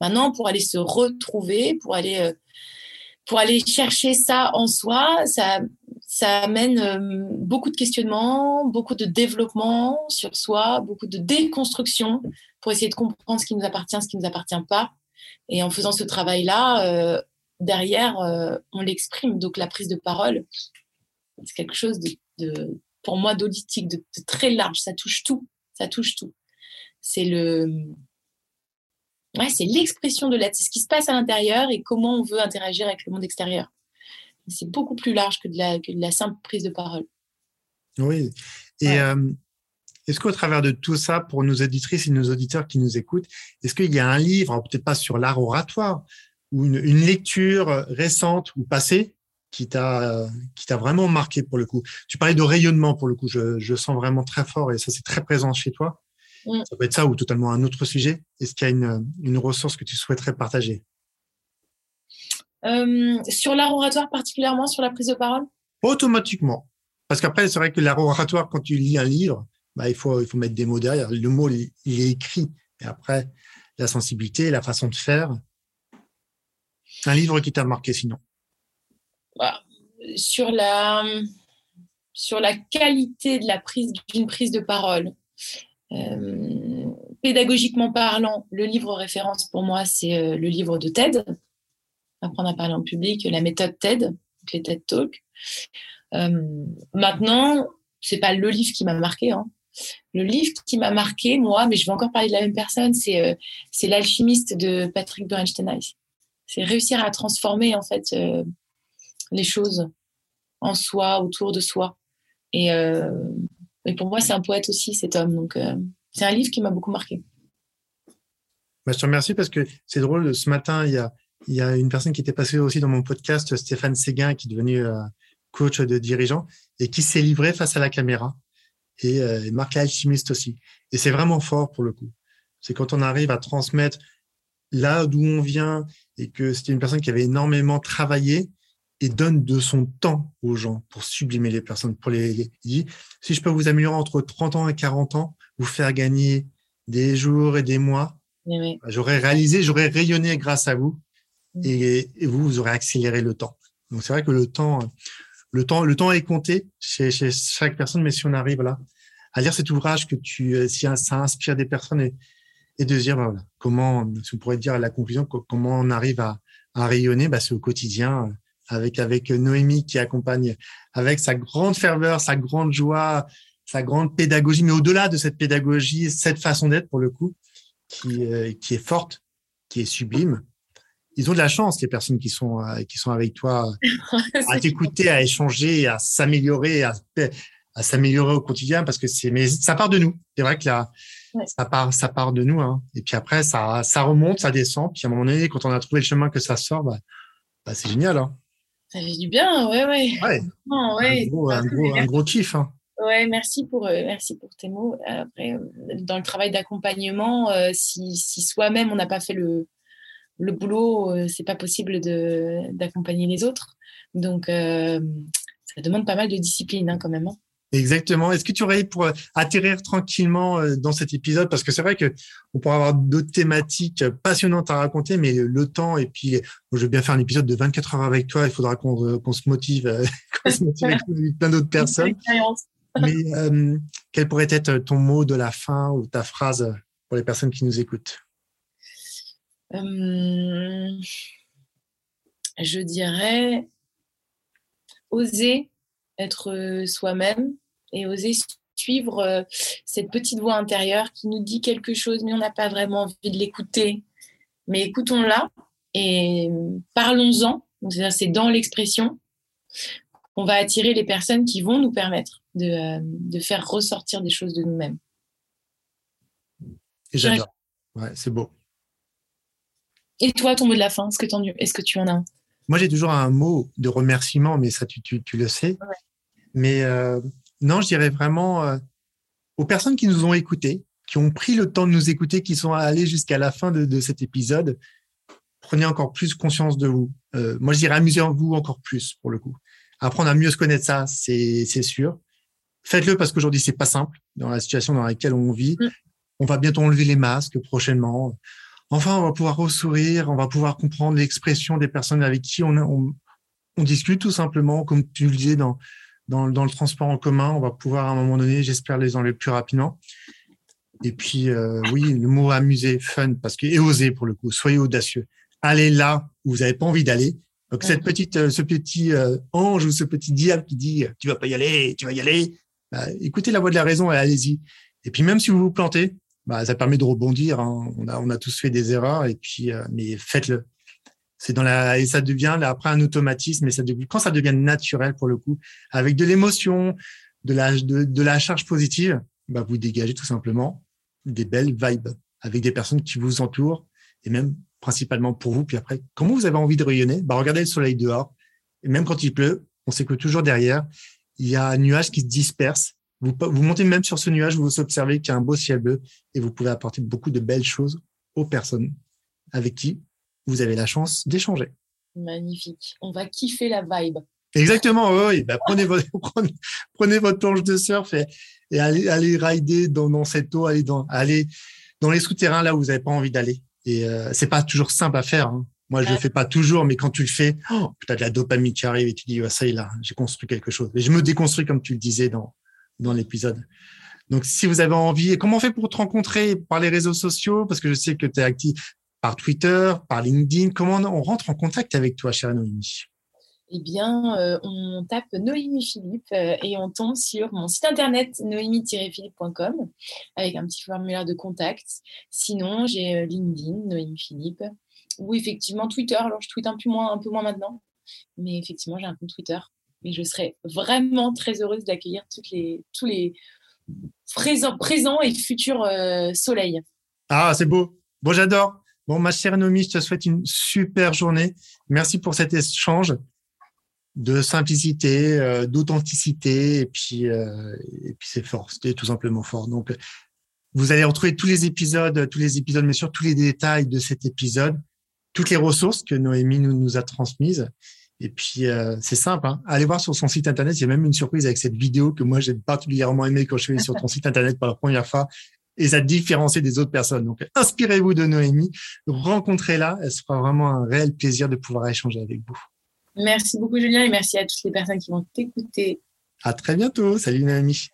Maintenant, pour aller se retrouver, pour aller euh, pour aller chercher ça en soi, ça, ça amène euh, beaucoup de questionnements, beaucoup de développement sur soi, beaucoup de déconstruction pour essayer de comprendre ce qui nous appartient, ce qui ne nous appartient pas. Et en faisant ce travail-là, euh, derrière, euh, on l'exprime. Donc la prise de parole, c'est quelque chose de, pour moi, d'auditique, de, de très large. Ça touche tout. Ça touche tout. C'est le, ouais, c'est l'expression de l'être, c'est ce qui se passe à l'intérieur et comment on veut interagir avec le monde extérieur. C'est beaucoup plus large que de, la, que de la simple prise de parole. Oui. Et euh, est-ce qu'au travers de tout ça, pour nos auditrices et nos auditeurs qui nous écoutent, est-ce qu'il y a un livre, peut-être pas sur l'art oratoire, ou une, une, lecture récente ou passée qui t'a qui t'a vraiment marqué pour le coup? Tu parlais de rayonnement pour le coup, je, je sens vraiment très fort et ça c'est très présent chez toi. Mm. Ça peut être ça ou totalement un autre sujet. Est-ce qu'il y a une, une, ressource que tu souhaiterais partager? Euh, Sur l'art oratoire particulièrement, sur la prise de parole? Automatiquement. Parce qu'après, c'est vrai que l'art oratoire, quand tu lis un livre, bah, il, faut, il faut mettre des mots derrière. Le mot, il, est écrit. Et après, la sensibilité, la façon de faire. Un livre qui t'a marqué sinon? Bah, Sur la sur la qualité de la prise d'une prise de parole. Euh, pédagogiquement parlant, le livre référence pour moi, c'est euh, le livre de TED, Apprendre à parler en public, la méthode TED, les TED Talks. Euh, maintenant, c'est pas le livre qui m'a marqué. Hein. Le livre qui m'a marqué, moi, mais je vais encore parler de la même personne, c'est c'est l'alchimiste de Patrick Bernstein. C'est réussir à transformer en fait les choses en soi, autour de soi. Et et pour moi, c'est un poète aussi, cet homme. Donc, euh, c'est un livre qui m'a beaucoup marqué. Bah, je te remercie parce que c'est drôle. Ce matin, il y, a, y a une personne qui était passée aussi dans mon podcast, Stéphane Séguin, qui est devenu euh, coach de dirigeant et qui s'est livré face à la caméra. Et, euh, Marc l'alchimiste aussi. Et c'est vraiment fort pour le coup. C'est quand on arrive à transmettre là d'où on vient et que c'était une personne qui avait énormément travaillé et donne de son temps aux gens pour sublimer les personnes, pour les, dit, si je peux vous améliorer entre 30 ans et 40 ans, vous faire gagner des jours et des mois, bah, j'aurais réalisé, j'aurais rayonné grâce à vous mm. et, vous, vous aurez accéléré le temps. Donc c'est vrai que le temps, le temps, le temps est compté chez, chez chaque personne, mais si on arrive là à lire cet ouvrage que tu, euh, si ça inspire des personnes et, et de dire, bah, voilà, comment, si on pourrait dire à la conclusion, comment on arrive à, à rayonner, bah, c'est au quotidien avec, avec Noémie qui accompagne avec sa grande ferveur, sa grande joie, sa grande pédagogie, mais au-delà de cette pédagogie, cette façon d'être pour le coup, qui, euh, qui est forte, qui est sublime. Ils ont de la chance, les personnes qui sont, euh, qui sont avec toi, <laughs> à t'écouter, à échanger, à s'améliorer, à, à s'améliorer au quotidien, parce que c'est, mais ça part de nous. C'est vrai que là, ça part, ça part de nous. Hein. Et puis après, ça, ça remonte, ça descend. Puis à un moment donné, quand on a trouvé le chemin que ça sort, bah, bah c'est génial. Hein. Ça fait du bien, ouais, ouais. ouais. <laughs> Un, gros, un, gros, un, gros, kiff. Hein. Ouais, merci pour, euh, merci pour tes mots. Après, euh, dans le travail d'accompagnement, euh, si, si soi-même on n'a pas fait le, le boulot, c'est pas possible d'accompagner les autres. Donc, ça demande pas mal de discipline hein, quand même. Hein. Exactement. Est-ce que tu aurais pour atterrir tranquillement dans cet épisode parce que c'est vrai que on pourrait avoir d'autres thématiques passionnantes à raconter, mais le temps et puis je vais bien faire un épisode de 24 heures avec toi. Il faudra qu'on se motive, qu'on se motive <laughs> avec plein d'autres personnes. <laughs> Mais euh, quel pourrait être ton mot de la fin ou ta phrase pour les personnes qui nous écoutent? Euh, Je dirais oser être soi-même et oser suivre euh, cette petite voix intérieure qui nous dit quelque chose, mais on n'a pas vraiment envie de l'écouter. Mais écoutons-la et parlons-en. C'est dans l'expression qu'on va attirer les personnes qui vont nous permettre de, euh, de faire ressortir des choses de nous-mêmes. J'adore. Ouais, c'est beau. Et toi, ton mot de la fin, est-ce que, est que tu en as un? Moi, j'ai toujours un mot de remerciement, mais ça, tu, tu, tu le sais. Mais euh, non, je dirais vraiment euh, aux personnes qui nous ont écoutés, qui ont pris le temps de nous écouter, qui sont allés jusqu'à la fin de, de, cet épisode, prenez encore plus conscience de vous. moi, je dirais amusez-vous encore plus, pour le coup. Apprendre à mieux se connaître, ça, c'est sûr. Faites-le parce qu'aujourd'hui, c'est pas simple dans la situation dans laquelle on vit. Mm. On va bientôt enlever les masques prochainement. Enfin, on va pouvoir ressourire, on va pouvoir comprendre l'expression des personnes avec qui on, on, on, discute tout simplement, comme tu le disais dans, dans, dans, le transport en commun. On va pouvoir à un moment donné, j'espère, les enlever plus rapidement. Et puis, euh, oui, le mot amuser, fun, parce que et oser pour le coup. Soyez audacieux. Allez là où vous n'avez pas envie d'aller. Donc cette petite, euh, ce petit euh, ange ou ce petit diable qui dit tu vas pas y aller, tu vas y aller, bah, écoutez la voix de la raison et allez-y. Et puis même si vous vous plantez, bah, ça permet de rebondir. Hein. On, a, on a tous fait des erreurs, et puis euh, mais faites-le. C'est dans la et ça devient là, après un automatisme, et ça devient, quand ça devient naturel pour le coup, avec de l'émotion, de la de, de, la charge positive, bah, vous dégagez tout simplement des belles vibes avec des personnes qui vous entourent et même principalement pour vous. Puis après, comment vous avez envie de rayonner? Bah, Regardez le soleil dehors. Et même quand il pleut, on sait que toujours derrière, il y a un nuage qui se disperse. Vous, vous montez même sur ce nuage, vous observez qu'il y a un beau ciel bleu et vous pouvez apporter beaucoup de belles choses aux personnes avec qui vous avez la chance d'échanger. Magnifique. On va kiffer la vibe. Exactement, oui. Bah, prenez, votre, <laughs> prenez, votre planche de surf et, et allez, allez rider dans, dans cette eau, allez dans, allez dans les souterrains là où vous n'avez pas envie d'aller. Et euh, c'est pas toujours simple à faire. Hein. Moi, je le fais pas toujours, mais quand tu le fais, oh, tu as de la dopamine qui arrive et tu dis, ça y est là, j'ai construit quelque chose. Et je me déconstruis comme tu le disais dans, dans l'épisode. Donc, si vous avez envie, comment on fait pour te rencontrer par les réseaux sociaux? Parce que je sais que tu es actif par Twitter, par LinkedIn. Comment on rentre en contact avec toi, chère Noémie? Eh bien, euh, on tape Noémie Philippe euh, et on tombe sur mon site internet noémie-philippe.com avec un petit formulaire de contact. Sinon, j'ai euh, LinkedIn, Noémie Philippe, ou effectivement Twitter. Alors, je tweete un peu moins, un peu moins maintenant, mais effectivement, j'ai un compte Twitter. Et je serais vraiment très heureuse d'accueillir les, tous les présents, présents et futurs soleils. Ah, c'est beau. Bon, j'adore. Bon, ma chère Noémie, je te souhaite une super journée. Merci pour cet échange de simplicité, euh, d'authenticité, et puis euh, et puis c'est fort, c'était tout simplement fort. Donc vous allez retrouver tous les épisodes, tous les épisodes, mais surtout tous les détails de cet épisode, toutes les ressources que Noémie nous, a transmises. Et puis euh, c'est simple, hein. allez voir sur son site internet. Il y a même une surprise avec cette vidéo que moi j'ai particulièrement aimé quand je suis sur ton site internet pour la première fois. Et ça différencie des autres personnes. Donc, inspirez-vous de Noémie, rencontrez-la. Elle sera vraiment un réel plaisir de pouvoir échanger avec vous. Merci beaucoup, Julien, et merci à toutes les personnes qui vont t'écouter. À très bientôt. Salut, Naomi.